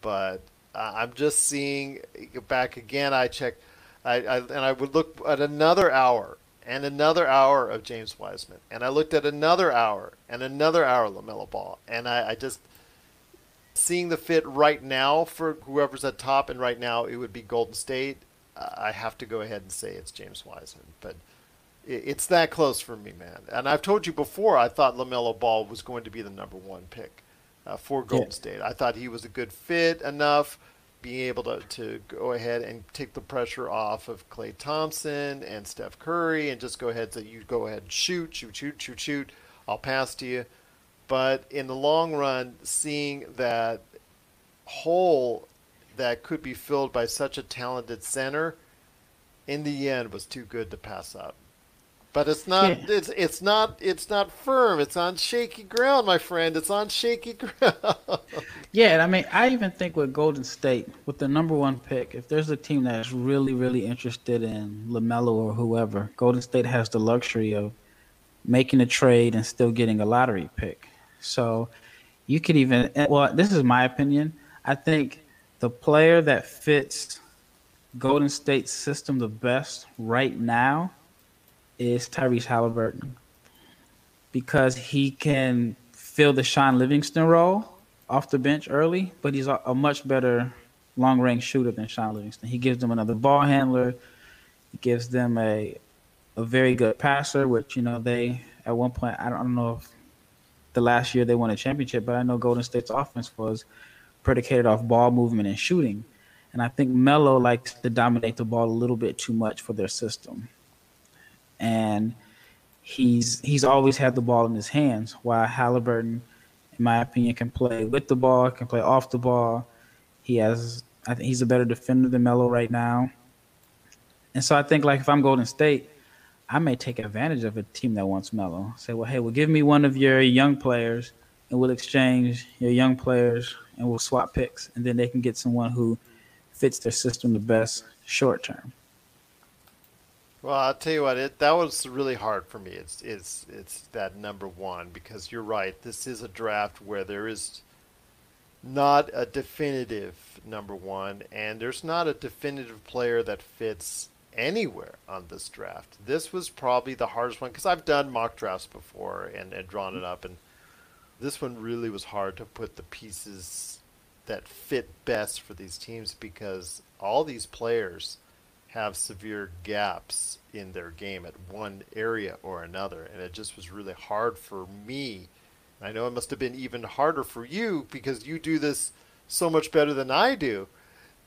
But uh, I'm just seeing back again. I checked, I, I and I would look at another hour and another hour of James Wiseman, and I looked at another hour and another hour of Lamelo Ball, and I, I just seeing the fit right now for whoever's at top, and right now it would be Golden State. I have to go ahead and say it's James Wiseman, but it's that close for me, man. And I've told you before, I thought Lamelo Ball was going to be the number one pick uh, for Golden Yeah. State. I thought he was a good fit enough, being able to, to go ahead and take the pressure off of Klay Thompson and Steph Curry, and just go ahead so you go ahead and shoot, shoot, shoot, shoot, shoot. I'll pass to you. But in the long run, seeing that hole that could be filled by such a talented center, in the end, was too good to pass up. But it's not. Yeah. It's it's not. It's not firm. It's on shaky ground, my friend. It's on shaky <laughs> ground. Yeah, and I mean, I even think with Golden State, with the number one pick, if there's a team that's really, really interested in Lamelo or whoever, Golden State has the luxury of making a trade and still getting a lottery pick. So you could even, eh, well, this is my opinion. I think the player that fits Golden State's system the best right now is Tyrese Halliburton because he can fill the Shaun Livingston role off the bench early, but he's a, a much better long range shooter than Shaun Livingston. He gives them another ball handler. He gives them a a very good passer, which you know they at one point I don't, know if the last year they won a championship, but I know Golden State's offense was predicated off ball movement and shooting. And I think Melo likes to dominate the ball a little bit too much for their system. And he's he's always had the ball in his hands, while Halliburton, in my opinion, can play with the ball, can play off the ball. He has I think he's a better defender than Melo right now. And so I think like if I'm Golden State, I may take advantage of a team that wants Melo. Say, well, hey, well, give me one of your young players, and we'll exchange your young players, and we'll swap picks, and then they can get someone who fits their system the best short term. Well, I'll tell you what, it that was really hard for me. It's it's it's that number one because you're right. This is a draft where there is not a definitive number one, and there's not a definitive player that fits anywhere on this draft. This was probably the hardest one because I've done mock drafts before and, and drawn it up, and this one really was hard to put the pieces that fit best for these teams because all these players have severe gaps in their game at one area or another, and it just was really hard for me. I know it must have been even harder for you because you do this so much better than I do,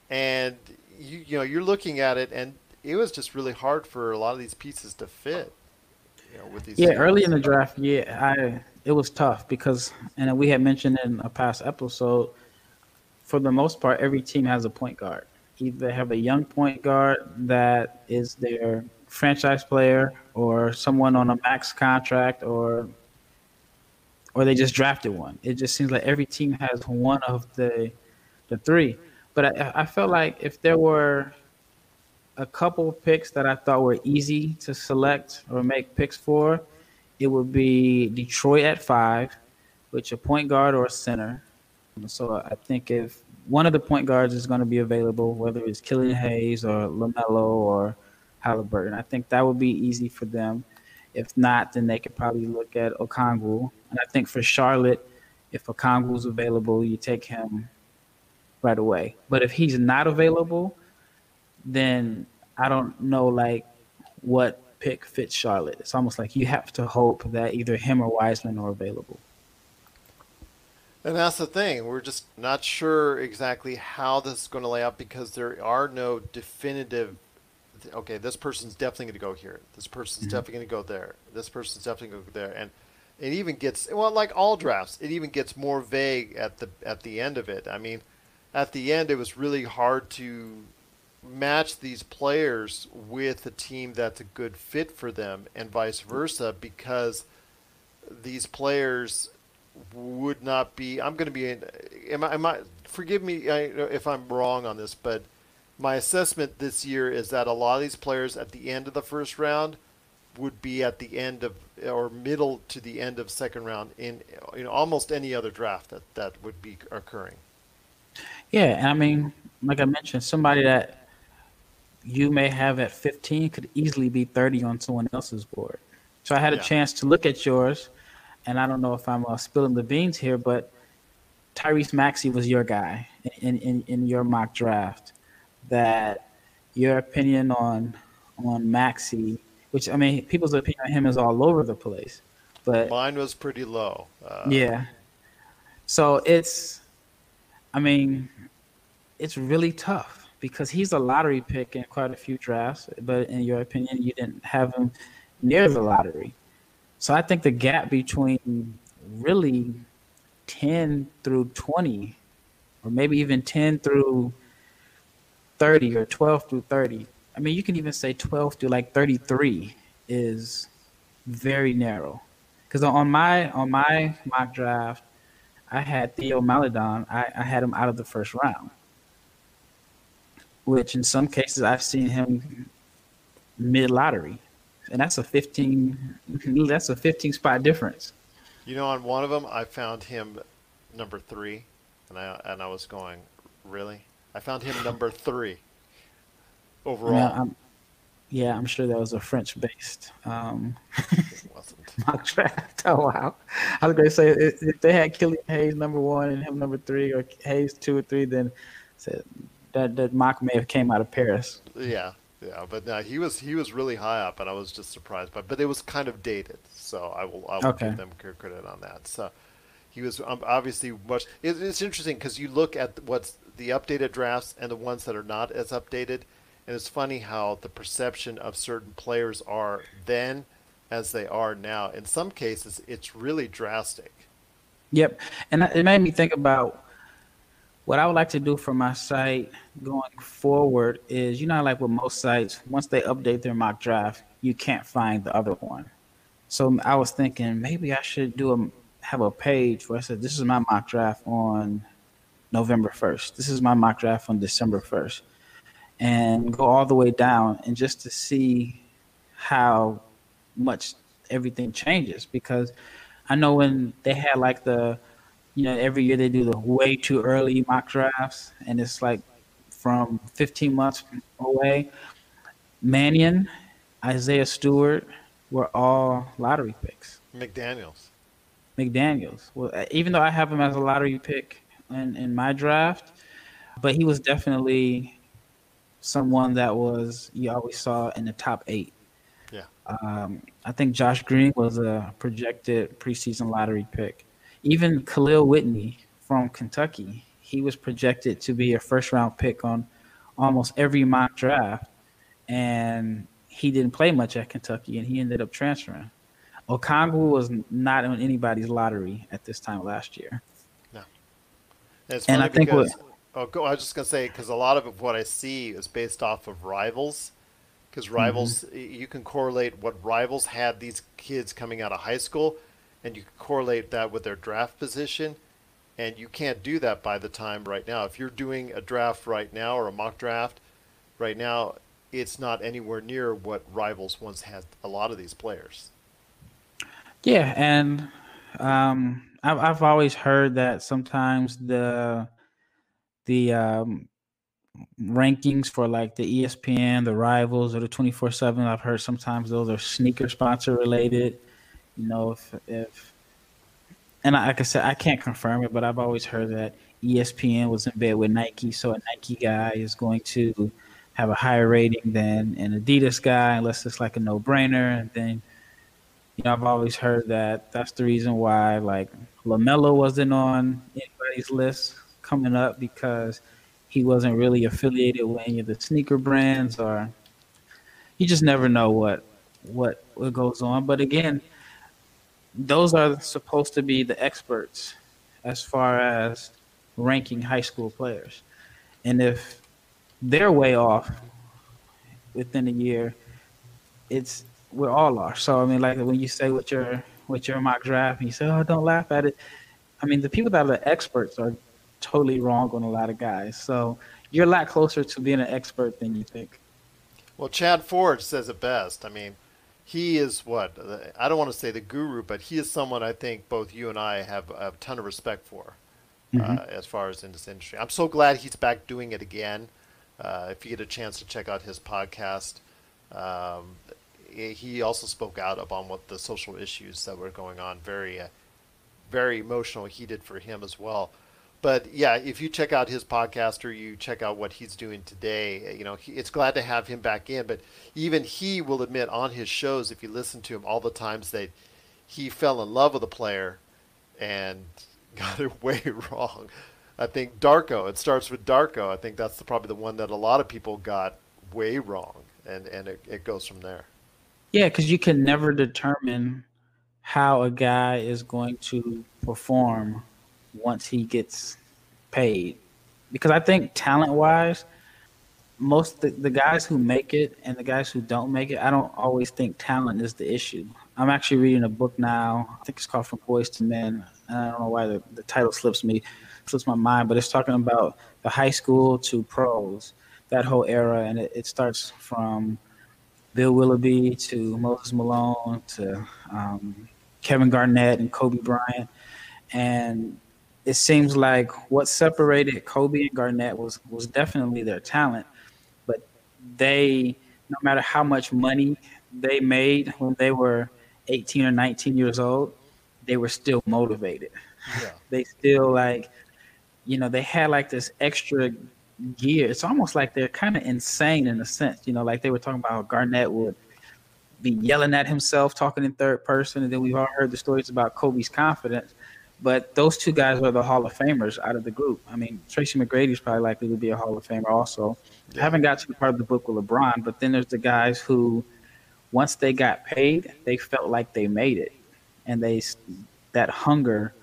and you you know you're looking at it, and it was just really hard for a lot of these pieces to fit. You know, with these Yeah, early in the draft, yeah, I it was tough because, and we had mentioned in a past episode, for the most part, every team has a point guard. Either have a young point guard that is their franchise player, or someone on a max contract, or or they just drafted one. It just seems like every team has one of the the three. But I, I felt like if there were a couple picks that I thought were easy to select or make picks for, it would be Detroit at five, which a point guard or a center. So I think if one of the point guards is going to be available, whether it's Killian Hayes or Lamelo or Halliburton, I think that would be easy for them. If not, then they could probably look at Okongwu. And I think for Charlotte, if Okongwu's available, you take him right away. But if he's not available, then I don't know like what pick fits Charlotte. It's almost like you have to hope that either him or Wiseman are available. And that's the thing. We're just not sure exactly how this is going to lay out because there are no definitive. Okay, this person's definitely going to go here. This person's Mm-hmm. definitely going to go there. This person's definitely going to go there, and it even gets well, like all drafts, it even gets more vague at the at the end of it. I mean, at the end, it was really hard to match these players with a team that's a good fit for them, and vice versa, because these players would not be. I'm going to be. In, am I? Am I? Forgive me I, if I'm wrong on this, but my assessment this year is that a lot of these players at the end of the first round would be at the end of or middle to the end of second round in you know almost any other draft that that would be occurring. Yeah, and I mean, like I mentioned, somebody that you may have at 15 could easily be 30 on someone else's board. So I had a chance to look at yours, and I don't know if I'm uh, spilling the beans here, but Tyrese Maxey was your guy in, in, in your mock draft. That your opinion on on Maxey, which I mean, people's opinion on him is all over the place, but Mine was pretty low. Uh, yeah. So it's, I mean, it's really tough because he's a lottery pick in quite a few drafts, but in your opinion, you didn't have him near the lottery. So I think the gap between really 10 through 20, or maybe even 10 through 30 or 12 through 30, I mean, you can even say 12 through like 33 is very narrow. Because on my on my mock draft, I had Theo Maledon. I, I had him out of the first round, which in some cases I've seen him mid lottery, and that's a fifteen that's a fifteen spot difference. You know, on one of them, I found him number three, and I and I was going, really? I found him number three overall. Yeah, I'm, yeah, I'm sure that was a French based um, <laughs> mock draft. Oh wow! I was going to say if they had Killian Hayes number one and him number three, or Hayes two or three, then said that that mock may have came out of Paris. Yeah, yeah, but no, he was he was really high up, and I was just surprised. But but it was kind of dated, so I will I will Okay. give them credit on that. So he was um, obviously much. It, it's interesting because you look at what's the updated drafts and the ones that are not as updated, and it's funny how the perception of certain players are then as they are now. In some cases, it's really drastic. Yep, and it made me think about what I would like to do for my site going forward. Is you know, like with most sites, once they update their mock draft, you can't find the other one. So I was thinking maybe I should do a have a page where I said this is my mock draft on November first. This is my mock draft on December first, and go all the way down and just to see how much everything changes because I know when they had like the, you know, every year they do the way too early mock drafts, and it's like from 15 months away. Mannion, Isaiah Stewart were all lottery picks. McDaniel's. McDaniels, well, uh, even though I have him as a lottery pick in, in my draft, but he was definitely someone that was you always saw in the top eight. Yeah. Um, I think Josh Green was a projected preseason lottery pick. Even Kahlil Whitney from Kentucky, he was projected to be a first round pick on almost every mock draft, and he didn't play much at Kentucky, and he ended up transferring. Okongwu was not on anybody's lottery at this time last year. And it's And I think what- oh, go, I was just gonna say because a lot of what I see is based off of rivals. Because rivals, Mm-hmm. you can correlate what rivals had these kids coming out of high school, and you correlate that with their draft position, and you can't do that by the time right now. If you're doing a draft right now or a mock draft right now, it's not anywhere near what rivals once had. A lot of these players. Yeah, and um, I've I've always heard that sometimes the the um, rankings for like the ESPN, the Rivals, or the twenty four seven, I've heard sometimes those are sneaker sponsor related. Know, if if and I, like I said, I can't confirm it, but I've always heard that ESPN was in bed with Nike, so a Nike guy is going to have a higher rating than an Adidas guy, unless it's like a no brainer, and then You know, I've always heard that that's the reason why like LaMelo wasn't on anybody's list coming up because he wasn't really affiliated with any of the sneaker brands or you just never know what what what goes on. But again, those are supposed to be the experts as far as ranking high school players. And if they're way off within a year, it's we're all are. So I mean, like when you say with your with your mock draft, and you say, "Oh, don't laugh at it." I mean, the people that are experts are totally wrong on a lot of guys. So you're a lot closer to being an expert than you think. Well, Chad Ford says it best. I mean, he is what I don't want to say the guru, but he is someone I think both you and I have a ton of respect for. Uh, mm-hmm. Uh, as far as in this industry, I'm so glad he's back doing it again. Uh, if you get a chance to check out his podcast, um, he also spoke out about what the social issues that were going on. Very, uh, very emotional, heated for him as well. But yeah, if you check out his podcast or you check out what he's doing today, eh, you know, he, it's glad to have him back in. But even he will admit on his shows, if you listen to him, all the times that he fell in love with a player and <laughs> got it way <laughs> wrong. I think Darko. It starts with Darko. I think that's the, probably the one that a lot of people got way wrong, and and it, it goes from there. Yeah, because you can never determine how a guy is going to perform once he gets paid. Because I think talent wise, most the, the guys who make it and the guys who don't make it, I don't always think talent is the issue. I'm actually reading a book now. I think it's called From Boys to Men. I don't know why the, the title slips me, slips my mind, but it's talking about the high school to pros, that whole era, and it, it starts from Bill Willoughby to Moses Malone to um, Kevin Garnett and Kobe Bryant. And it seems like what separated Kobe and Garnett was was definitely their talent, but they, no matter how much money they made when they were 18 or 19 years old, they were still motivated. Yeah. <laughs> they still like, you know, they had like this extra gear. It's almost like they're kind of insane in a sense. You know, like they were talking about how Garnett would be yelling at himself, talking in third person, and then we've all heard the stories about Kobe's confidence. But those two guys are the Hall of Famers out of the group. I mean, Tracy McGrady is probably likely to be a Hall of Famer also. Yeah. I haven't got to the part of the book with LeBron, but then there's the guys who, once they got paid, they felt like they made it, and they that hunger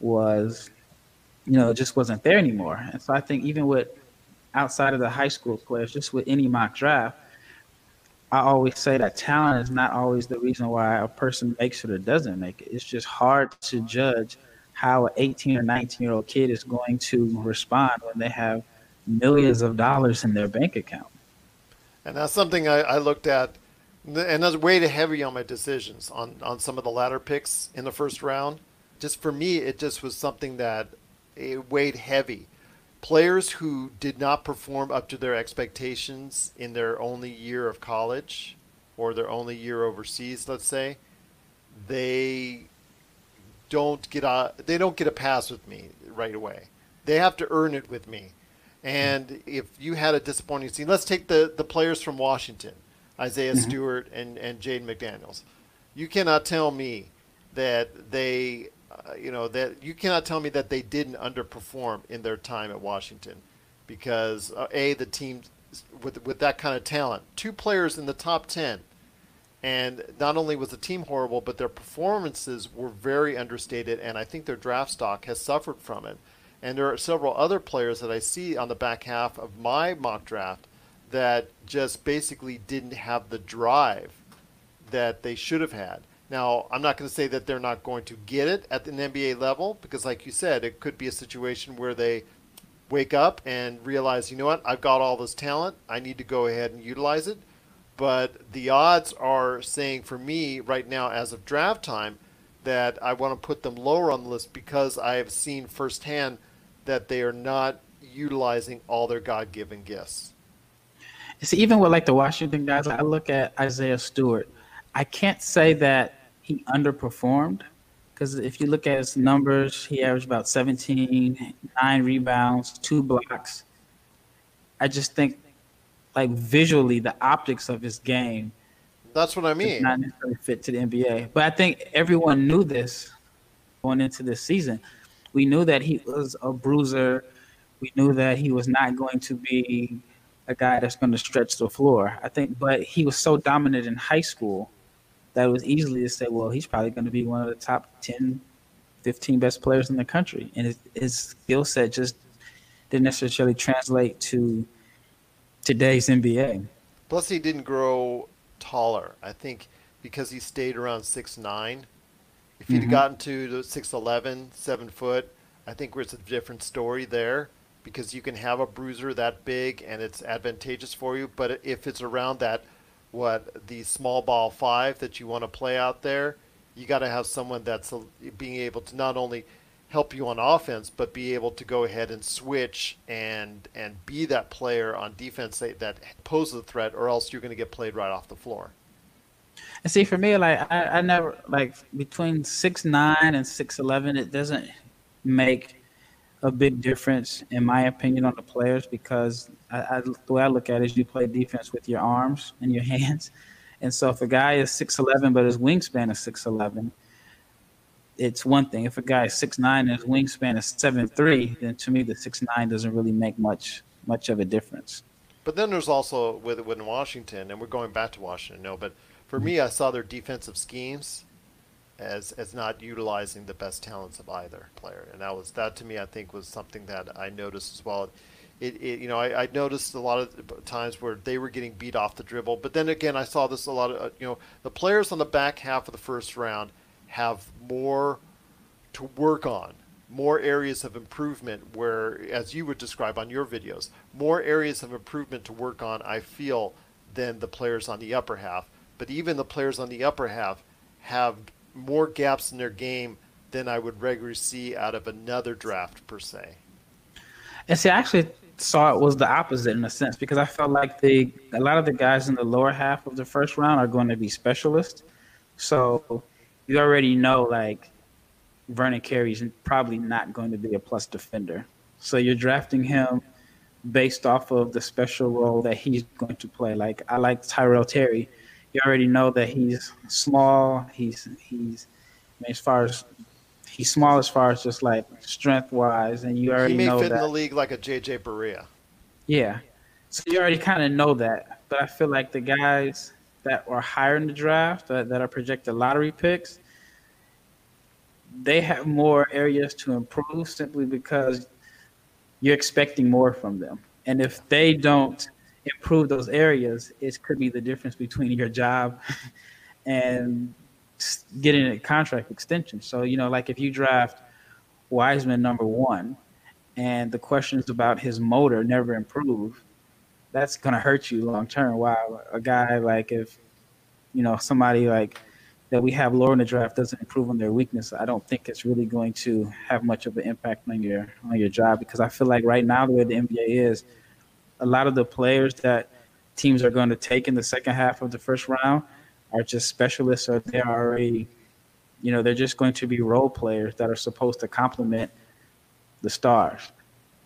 was, you know, just wasn't there anymore. And so I think even with outside of the high school players, just with any mock draft, I always say that talent is not always the reason why a person makes it or doesn't make it. It's just hard to judge how an 18 or 19 year old kid is going to respond when they have millions of dollars in their bank account. And that's something I, I looked at, and that's way too heavy on my decisions on, on some of the latter picks in the first round. Just for me, it just was something that it weighed heavy players who did not perform up to their expectations in their only year of college or their only year overseas, let's say, they don't get a they don't get a pass with me right away. They have to earn it with me. And if you had a disappointing season, let's take the, the players from Washington, Isaiah mm-hmm. Stewart and, and Jaden McDaniels. You cannot tell me that they uh, you know that you cannot tell me that they didn't underperform in their time at Washington, because uh, a the team with with that kind of talent, two players in the top ten, and not only was the team horrible, but their performances were very understated, and I think their draft stock has suffered from it. And there are several other players that I see on the back half of my mock draft that just basically didn't have the drive that they should have had. Now, I'm not going to say that they're not going to get it at an NBA level because, like you said, it could be a situation where they wake up and realize, you know what, I've got all this talent. I need to go ahead and utilize it. But the odds are saying for me right now, as of draft time, that I want to put them lower on the list because I have seen firsthand that they are not utilizing all their God given gifts. See, even with like the Washington guys, I look at Isaiah Stewart. I can't say that he underperformed because if you look at his numbers, he averaged about 17, nine rebounds, two blocks. I just think, like visually, the optics of his game That's what I mean. not necessarily fit to the NBA. But I think everyone knew this going into this season. We knew that he was a bruiser. We knew that he was not going to be a guy that's going to stretch the floor. I think, but he was so dominant in high school that was easily to say, well, he's probably going to be one of the top 10, 15 best players in the country. And his, his skill set just didn't necessarily translate to today's NBA. Plus, he didn't grow taller. I think because he stayed around six nine. If he'd Mhm. gotten to the 6'11", 7 foot, I think it's a different story there because you can have a bruiser that big and it's advantageous for you. But if it's around that, what the small ball five that you want to play out there, you got to have someone that's being able to not only help you on offense, but be able to go ahead and switch and and be that player on defense that, that poses a threat, or else you're going to get played right off the floor. And see, for me, like I, I never like between six nine and six eleven, it doesn't make a big difference in my opinion on the players because I, I, the way I look at it is you play defense with your arms and your <laughs> hands, and so if a guy is six eleven but his wingspan is six eleven, it's one thing. If a guy is six nine and his wingspan is seven three, then to me the six nine doesn't really make much much of a difference. But then there's also with with Washington, and we're going back to Washington, no, but for me, I saw their defensive schemes as as not utilizing the best talents of either player, and that was that to me. I think was something that I noticed as well. It, it you know I, I noticed a lot of times where they were getting beat off the dribble, but then again I saw this a lot of uh, you know the players on the back half of the first round have more to work on more areas of improvement where as you would describe on your videos more areas of improvement to work on i feel than the players on the upper half but even the players on the upper half have more gaps in their game than i would regularly see out of another draft per se And see, I actually saw it was the opposite in a sense because I felt like the a lot of the guys in the lower half of the first round are going to be specialists. So you already know like Vernon Carey's probably not going to be a plus defender. So you're drafting him based off of the special role that he's going to play. Like I like Tyrell Terry. You already know that he's small. He's he's I mean, as far as he's small as far as just like strength wise, and you already he may know fit that. in the league like a jj Barea. Yeah. So you already kind of know that. But I feel like the guys that are higher in the draft, that, that are projected lottery picks, they have more areas to improve simply because you're expecting more from them. And if they don't improve those areas, it could be the difference between your job <laughs> and getting a contract extension. So, you know, like if you draft Wiseman number one, and the questions about his motor never improve, that's gonna hurt you long term. While a guy like if you know somebody like that we have lower in the draft doesn't improve on their weakness, I don't think it's really going to have much of an impact on your on your job because I feel like right now the way the NBA is, a lot of the players that teams are going to take in the second half of the first round are just specialists or they're already you know they're just going to be role players that are supposed to complement the stars.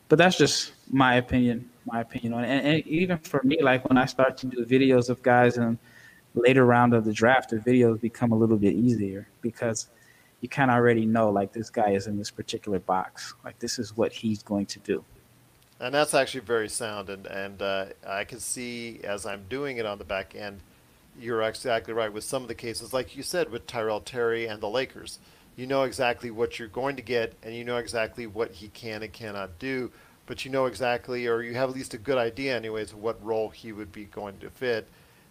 But that's just my opinion. My opinion on it. And, and even for me, like when I start to do videos of guys in later round of the draft, the videos become a little bit easier because you kind of already know like this guy is in this particular box. Like this is what he's going to do. And that's actually very sound, and and uh, I can see as I'm doing it on the back end, you're exactly right with some of the cases, like you said with Tyrell Terry and the Lakers. You know exactly what you're going to get, and you know exactly what he can and cannot do. But you know exactly, or you have at least a good idea, anyways, what role he would be going to fit.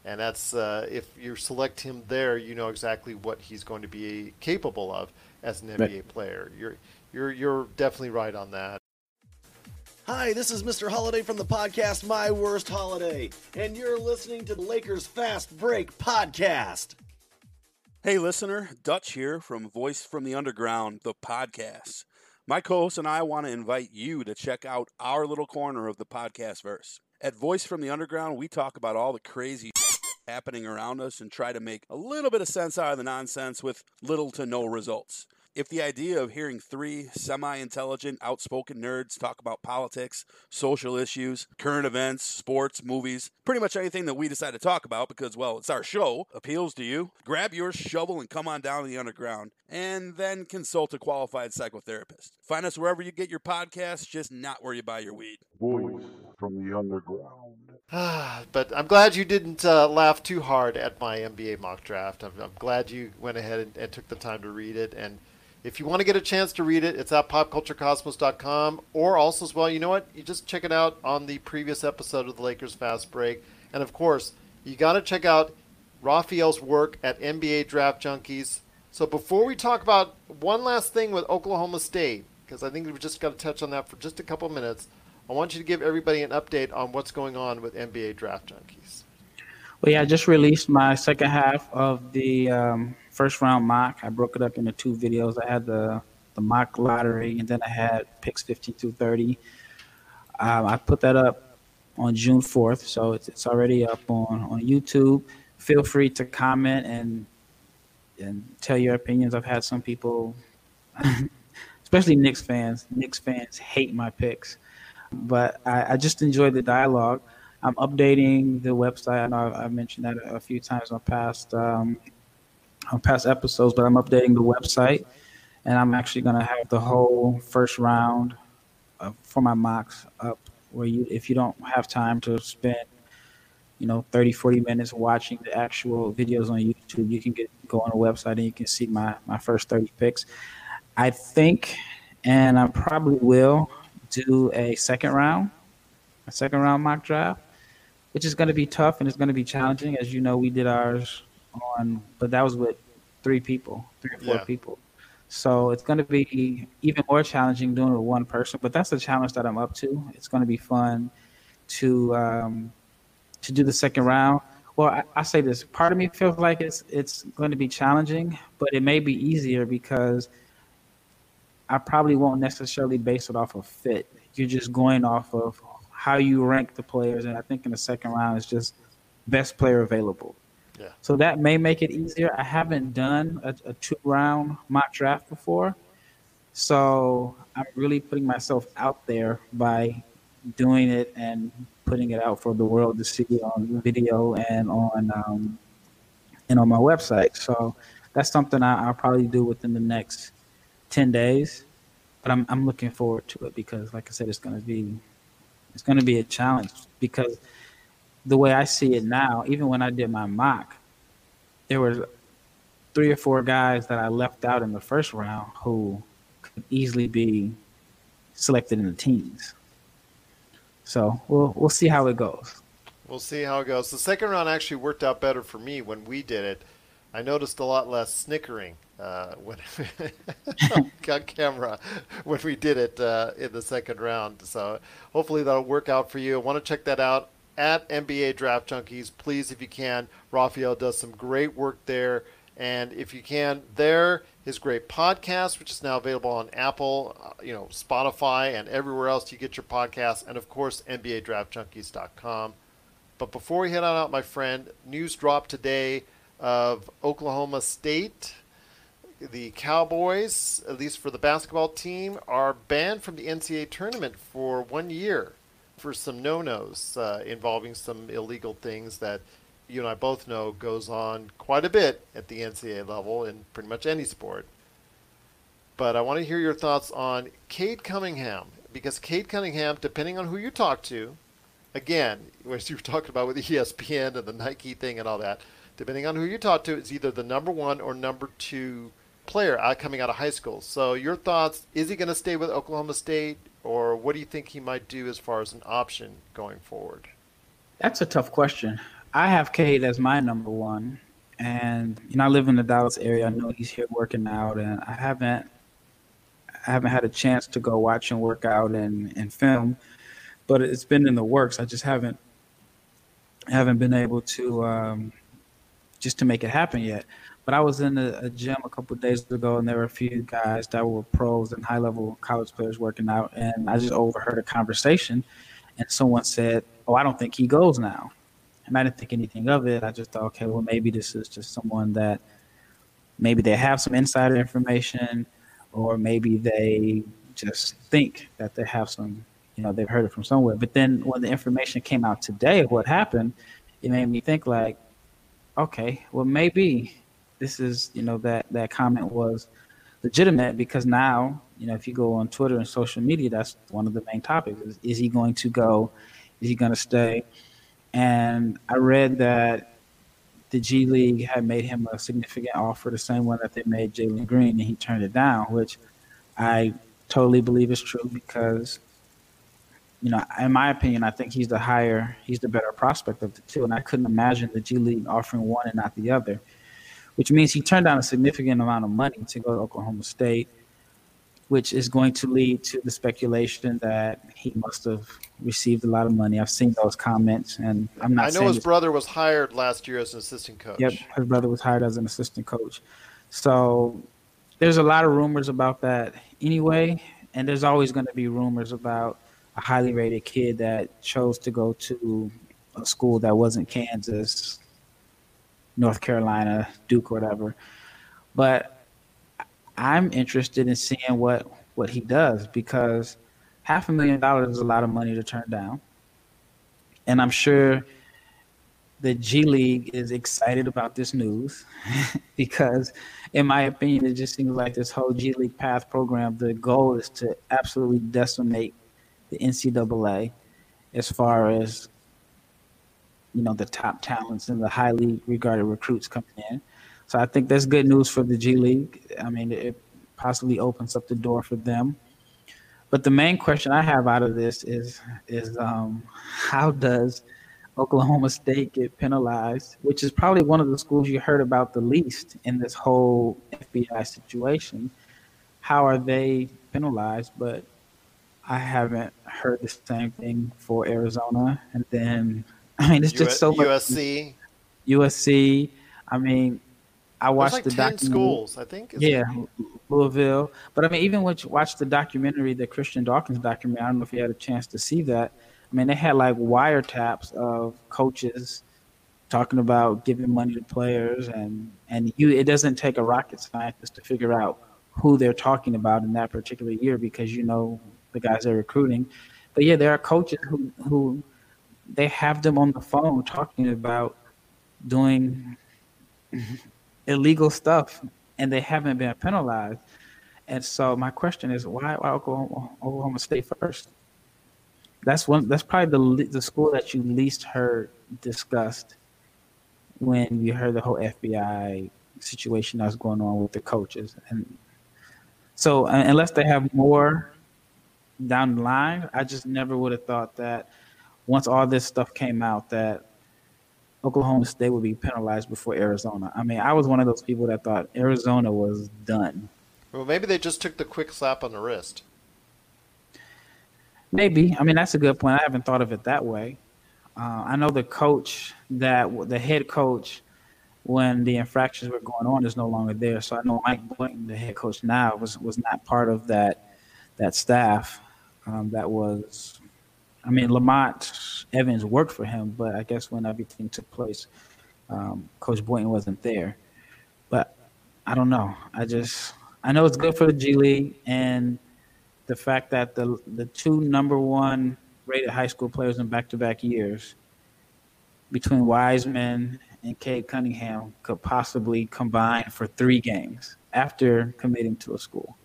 And that's uh, if you select him there, you know exactly what he's going to be capable of as an Right. NBA player. You're you're you're definitely right on that. Hi, this is Mr. Holiday from the podcast My Worst Holiday, and you're listening to the Lakers Fast Break podcast. Hey, listener, Dutch here from Voice from the Underground, the podcast. My co host and I want to invite you to check out our little corner of the podcast verse. At Voice from the Underground, we talk about all the crazy <laughs> happening around us and try to make a little bit of sense out of the nonsense with little to no results. If the idea of hearing three semi intelligent, outspoken nerds talk about politics, social issues, current events, sports, movies, pretty much anything that we decide to talk about because, well, it's our show, appeals to you, grab your shovel and come on down to the underground and then consult a qualified psychotherapist. Find us wherever you get your podcasts, just not where you buy your weed. Voice from the underground. but I'm glad you didn't uh, laugh too hard at my NBA mock draft. I'm, I'm glad you went ahead and, and, took the time to read it. And if you want to get a chance to read it, it's at popculturecosmos.com. Or also, as well, you know what? You just check it out on the previous episode of the Lakers Fast Break. And of course, you got to check out Rafael's work at NBA Draft Junkies. So before we talk about one last thing with Oklahoma State, because I think we've just got to touch on that for just a couple minutes, I want you to give everybody an update on what's going on with NBA Draft Junkies. Well, yeah, I just released my second half of the um, first round mock. I broke it up into two videos. I had the the mock lottery, and then I had picks 50 through 30. Um, I put that up on June 4th, so it's, it's already up on, on YouTube. Feel free to comment and and tell your opinions. I've had some people, <laughs> especially Knicks fans. Knicks fans hate my picks, but I, I just enjoy the dialogue. I'm updating the website. I know I've mentioned that a few times on past um, on past episodes, but I'm updating the website, and I'm actually going to have the whole first round of, for my mocks up. Where you, if you don't have time to spend, you know, 30, 40 minutes watching the actual videos on YouTube, you can get go on the website and you can see my my first 30 picks. I think, and I probably will do a second round, a second round mock draft which is going to be tough and it's going to be challenging. As you know, we did ours on, but that was with three people, three or four yeah. people. So it's going to be even more challenging doing it with one person. But that's the challenge that I'm up to. It's going to be fun to um, to do the second round. Well, I, I say this. Part of me feels like it's it's going to be challenging, but it may be easier because I probably won't necessarily base it off of fit. You're just going off of how you rank the players, and I think in the second round it's just best player available. Yeah. So that may make it easier. I haven't done a, a two round mock draft before, so I'm really putting myself out there by doing it and putting it out for the world to see on video and on um, and on my website. So that's something I, will probably do within the next ten days. But I'm I'm looking forward to it because, like I said, it's going to be it's going to be a challenge because the way I see it now, even when I did my mock, there were three or four guys that I left out in the first round who could easily be selected in the teams. So we'll we'll see how it goes. We'll see how it goes. The second round actually worked out better for me when we did it. I noticed a lot less snickering uh, <laughs> when <laughs> on camera when we did it uh, in the second round. So hopefully that'll work out for you. I want to check that out at NBA Draft Junkies. Please, if you can, Rafael does some great work there. And if you can, there his great podcast, which is now available on Apple, uh, you know, Spotify, and everywhere else you get your podcasts, and of course NBADraftJunkies.com. But before we head on out, my friend, news dropped today of Oklahoma State the Cowboys, at least for the basketball team, are banned from the NCAA tournament for one year for some no-nos uh, involving some illegal things that you and I both know goes on quite a bit at the NCAA level in pretty much any sport. But I want to hear your thoughts on Cade Cunningham because Cade Cunningham, depending on who you talk to, again, <laughs> as you were talking about with ESPN and the Nike thing and all that, depending on who you talk to, is either the number one or number two player coming out of high school. So your thoughts? Is he going to stay with Oklahoma State, or what do you think he might do as far as an option going forward? That's a tough question. I have Cade as my number one, and you know I live in the Dallas area. I know he's here working out, and I haven't I haven't had a chance to go watch him work out and, and film, but it's been in the works. I just haven't haven't been able to um, just to make it happen yet. But I was in a, a gym a couple days ago, and there were a few guys that were pros and high level college players working out, and I just overheard a conversation, and someone said, "Oh, I don't think he goes now," and I didn't think anything of it. I just thought, okay, well, maybe this is just someone that maybe they have some insider information, or maybe they just think that they have some, you know, they've heard it from somewhere. But then when the information came out today of what happened, it made me think like, okay, well maybe this is, you know, that that comment was legitimate because now, you know, if you go on Twitter and social media, that's one of the main topics. Is, is he going to go? Is he going to stay? And I read that the G League had made him a significant offer, the same one that they made Jalen Green, and he turned it down, which I totally believe is true because, you know, in my opinion, I think he's the higher, he's the better prospect of the two, and I couldn't imagine the G League offering one and not the other, which means he turned down a significant amount of money to go to Oklahoma State which is going to lead to the speculation that he must have received a lot of money. I've seen those comments, and I'm not. I know his brother was hired last year as an assistant coach. Yep, his brother was hired as an assistant coach. So there's a lot of rumors about that anyway, and there's always going to be rumors about a highly rated kid that chose to go to a school that wasn't Kansas, North Carolina, Duke, or whatever. But I'm interested in seeing what what he does because half a million dollars is a lot of money to turn down, and I'm sure the G League is excited about this news <laughs> because, in my opinion, it just seems like this whole G League Path program. The goal is to absolutely decimate the NCAA as far as you know the top talents and the highly regarded recruits coming in. So I think that's good news for the G League. I mean, it possibly opens up the door for them. But the main question I have out of this is is um, <laughs> how does Oklahoma State get penalized, which is probably one of the schools you heard about the least in this whole FBI situation. How are they penalized? But I haven't heard the same thing for Arizona. And then, I mean, it's just so much. USC. USC. I mean, I watched like the ten schools, I think. Yeah, it? Louisville. But I mean, even when you watch the documentary, the Christian Dawkins documentary, I don't know if you had a chance to see that. I mean, they had like wiretaps of coaches talking about giving money to players, and and you. It doesn't take a rocket scientist to figure out who they're talking about in that particular year because you know the guys they're recruiting. But yeah, there are coaches who who they have them on the phone talking about doing illegal stuff and they haven't been penalized. And so my question is, why, why Oklahoma, Oklahoma State first? That's one. That's probably the the school that you least heard discussed when you heard the whole FBI situation that's going on with the coaches. And so, uh, unless they have more down the line, I just never would have thought that once all this stuff came out that Oklahoma State would be penalized before Arizona. I mean, I was one of those people that thought Arizona was done. Well, maybe they just took the quick slap on the wrist. Maybe. I mean, that's a good point. I haven't thought of it that way. Uh, I know the coach that the head coach when the infractions were going on is no longer there. So I know Mike Boynton, the head coach now, was was not part of that that staff um, that was I mean, Lamont Evans worked for him, but I guess when everything took place, um, Coach Boynton wasn't there. But I don't know. I just I know it's good for the G League and the fact that the the two number one rated high school players in back to back years between Wiseman and Cade Cunningham could possibly combine for three games after committing to a school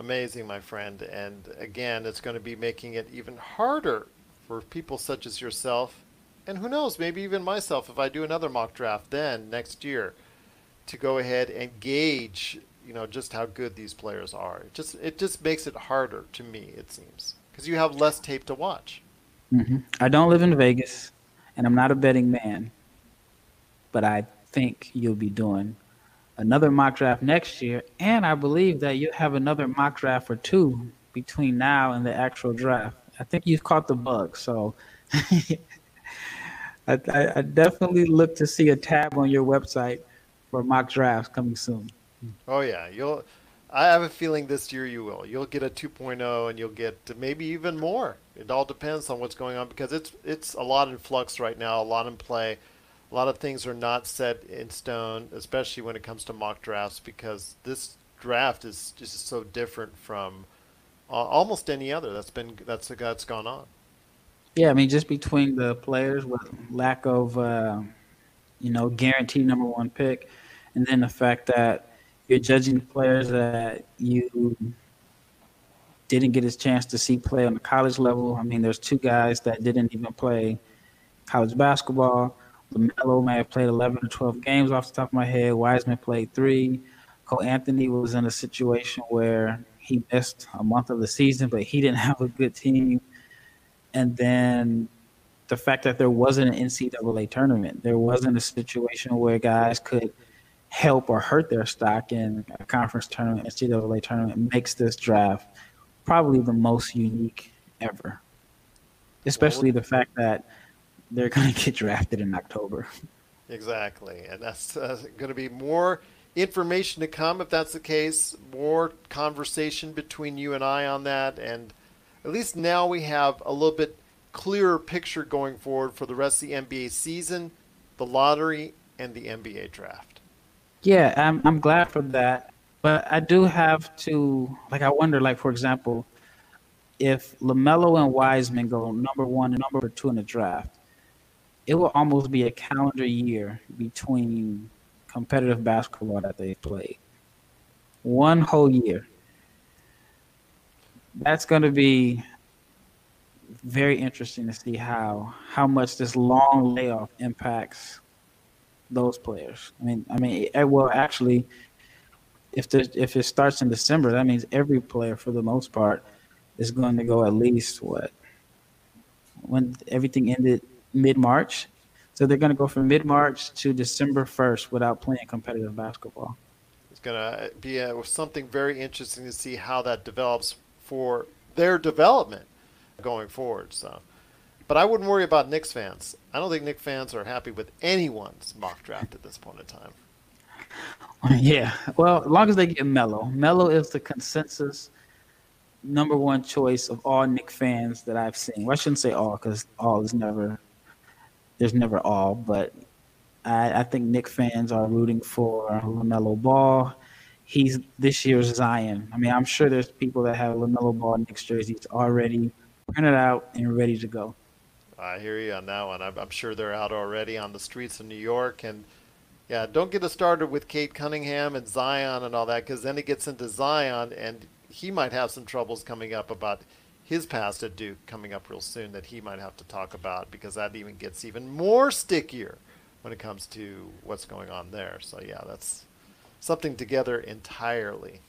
amazing, my friend. And again, it's going to be making it even harder for people such as yourself, and who knows, maybe even myself, if I do another mock draft then next year, to go ahead and gauge, you know, just how good these players are. It just it just makes it harder to me, it seems, because you have less tape to watch. Mm-hmm. I don't live in Vegas, and I'm not a betting man, but I think you'll be doing another mock draft next year, and I believe that you'll have another mock draft or two between now and the actual draft. I think you've caught the bug, so <laughs> I, I, definitely look to see a tab on your website for mock drafts coming soon. Oh yeah, you'll. I have a feeling this year you will. You'll get a 2.0, and you'll get maybe even more. It all depends on what's going on because it's it's a lot in flux right now, a lot in play a lot of things are not set in stone, especially when it comes to mock drafts, because this draft is just so different from uh, almost any other that's been that's that's gone on. Yeah, I mean, just between the players with lack of, uh, you know, guaranteed number one pick, and then the fact that you're judging players that you didn't get his chance to see play on the college level. I mean, there's two guys that didn't even play college basketball. LaMelo may have played 11 or 12 games off the top of my head. Wiseman played three. Cole Anthony was in a situation where he missed a month of the season, but he didn't <laughs> have a good team and then the fact that there wasn't an NCAA tournament, there wasn't a situation where guys could help or hurt their stock in a conference tournament, NCAA tournament, makes this draft probably the most unique ever. Especially the fact that they're going <laughs> to get drafted in October. Exactly, and that's uh, going to be more information to come if that's the case. More conversation between you and I on that, and at least now we have a little bit clearer picture going forward for the rest of the NBA season, the lottery, and the NBA draft. Yeah, I'm I'm glad for that, but I do have to like I wonder like for example, if LaMelo and Wiseman go number one and number two in the draft, it will almost be a calendar year between competitive basketball that they played. One whole year that's going to be very interesting to see how how much this long layoff impacts those players. I mean, I mean, it, well, actually, if the if it starts in December, that means every player, for the most part, is going to go at least what when everything ended mid March. So they're going to go from mid March to December first without playing competitive basketball. It's going to be a, something very interesting to see how that develops for their development going forward. So, but I wouldn't worry about Knicks fans. I don't think Knicks fans are happy with anyone's mock draft at this point in time. <laughs> Yeah, well, as long as they get Melo, Melo is the consensus number one choice of all Knick fans that I've seen. Well, I shouldn't say all because all is never there's never all, but I, I think Knick fans are rooting for LaMelo Ball he's this year's Zion. I mean, I'm sure there's people that have LaMelo Ball Knicks jerseys already printed out and ready to go. I hear you on that one. I'm, I'm sure they're out already on the streets of New York. And yeah, don't get us started with Cade Cunningham and Zion and all that, because then it gets into Zion, and he might have some troubles coming up about his past at Duke coming up real soon that he might have to talk about, because that even gets even more stickier when it comes to what's going on there. So yeah, that's something together entirely.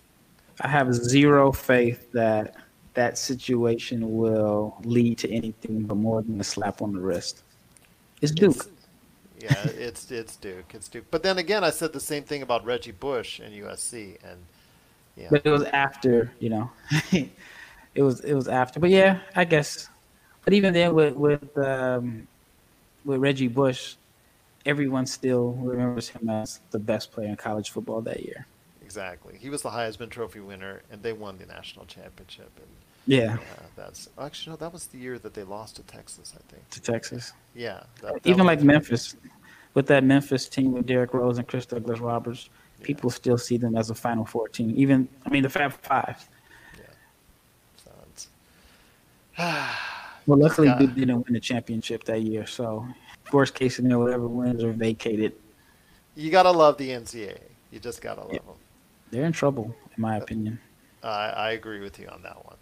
I have zero faith that that situation will lead to anything but more than a slap on the wrist. It's Duke. It's, yeah, it's it's Duke. It's Duke. But then again, I said the same thing about Reggie Bush and USC, and yeah. But it was after, you know. <laughs> it was it was after. But yeah, I guess. But even then, with with um, with Reggie Bush, everyone still remembers him as the best player in college football that year. Exactly. He was the Heisman Trophy winner, and they won the national championship. And yeah, uh, that's actually no, that was the year that they lost to Texas, I think. To Texas. Yeah. That, that Even like Memphis, with that Memphis team with Derrick Rose and Chris Douglas Roberts, yeah. people still see them as a Final Four team. Even I mean the Fab Five. <sighs> Well, luckily, Duke didn't win the championship that year, so worst case scenario, whatever wins are vacated. You gotta love the NCAA. You just gotta love yeah. them. They're in trouble, in my opinion. I, I agree with you on that one.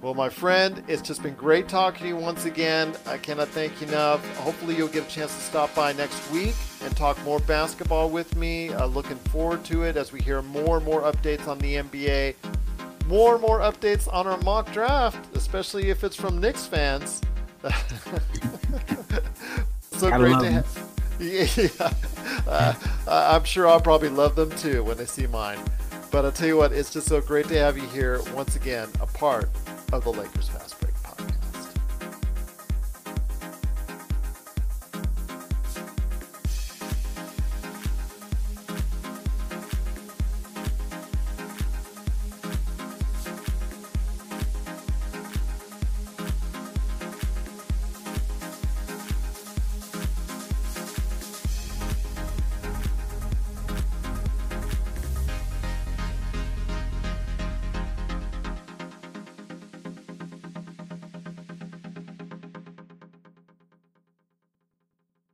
Well, my friend, it's just been great talking to you once again. I cannot thank you enough. Hopefully, you'll get a chance to stop by next week and talk more basketball with me. Uh, looking forward to it as we hear more and more updates on the NBA, more and more updates on our mock draft, especially if it's from Knicks fans. <laughs> so I great to have. <laughs> Yeah, uh, I'm sure I'll probably love them too when they see mine. But I'll tell you what, it's just so great to have you here once again, a part of the Lakers family.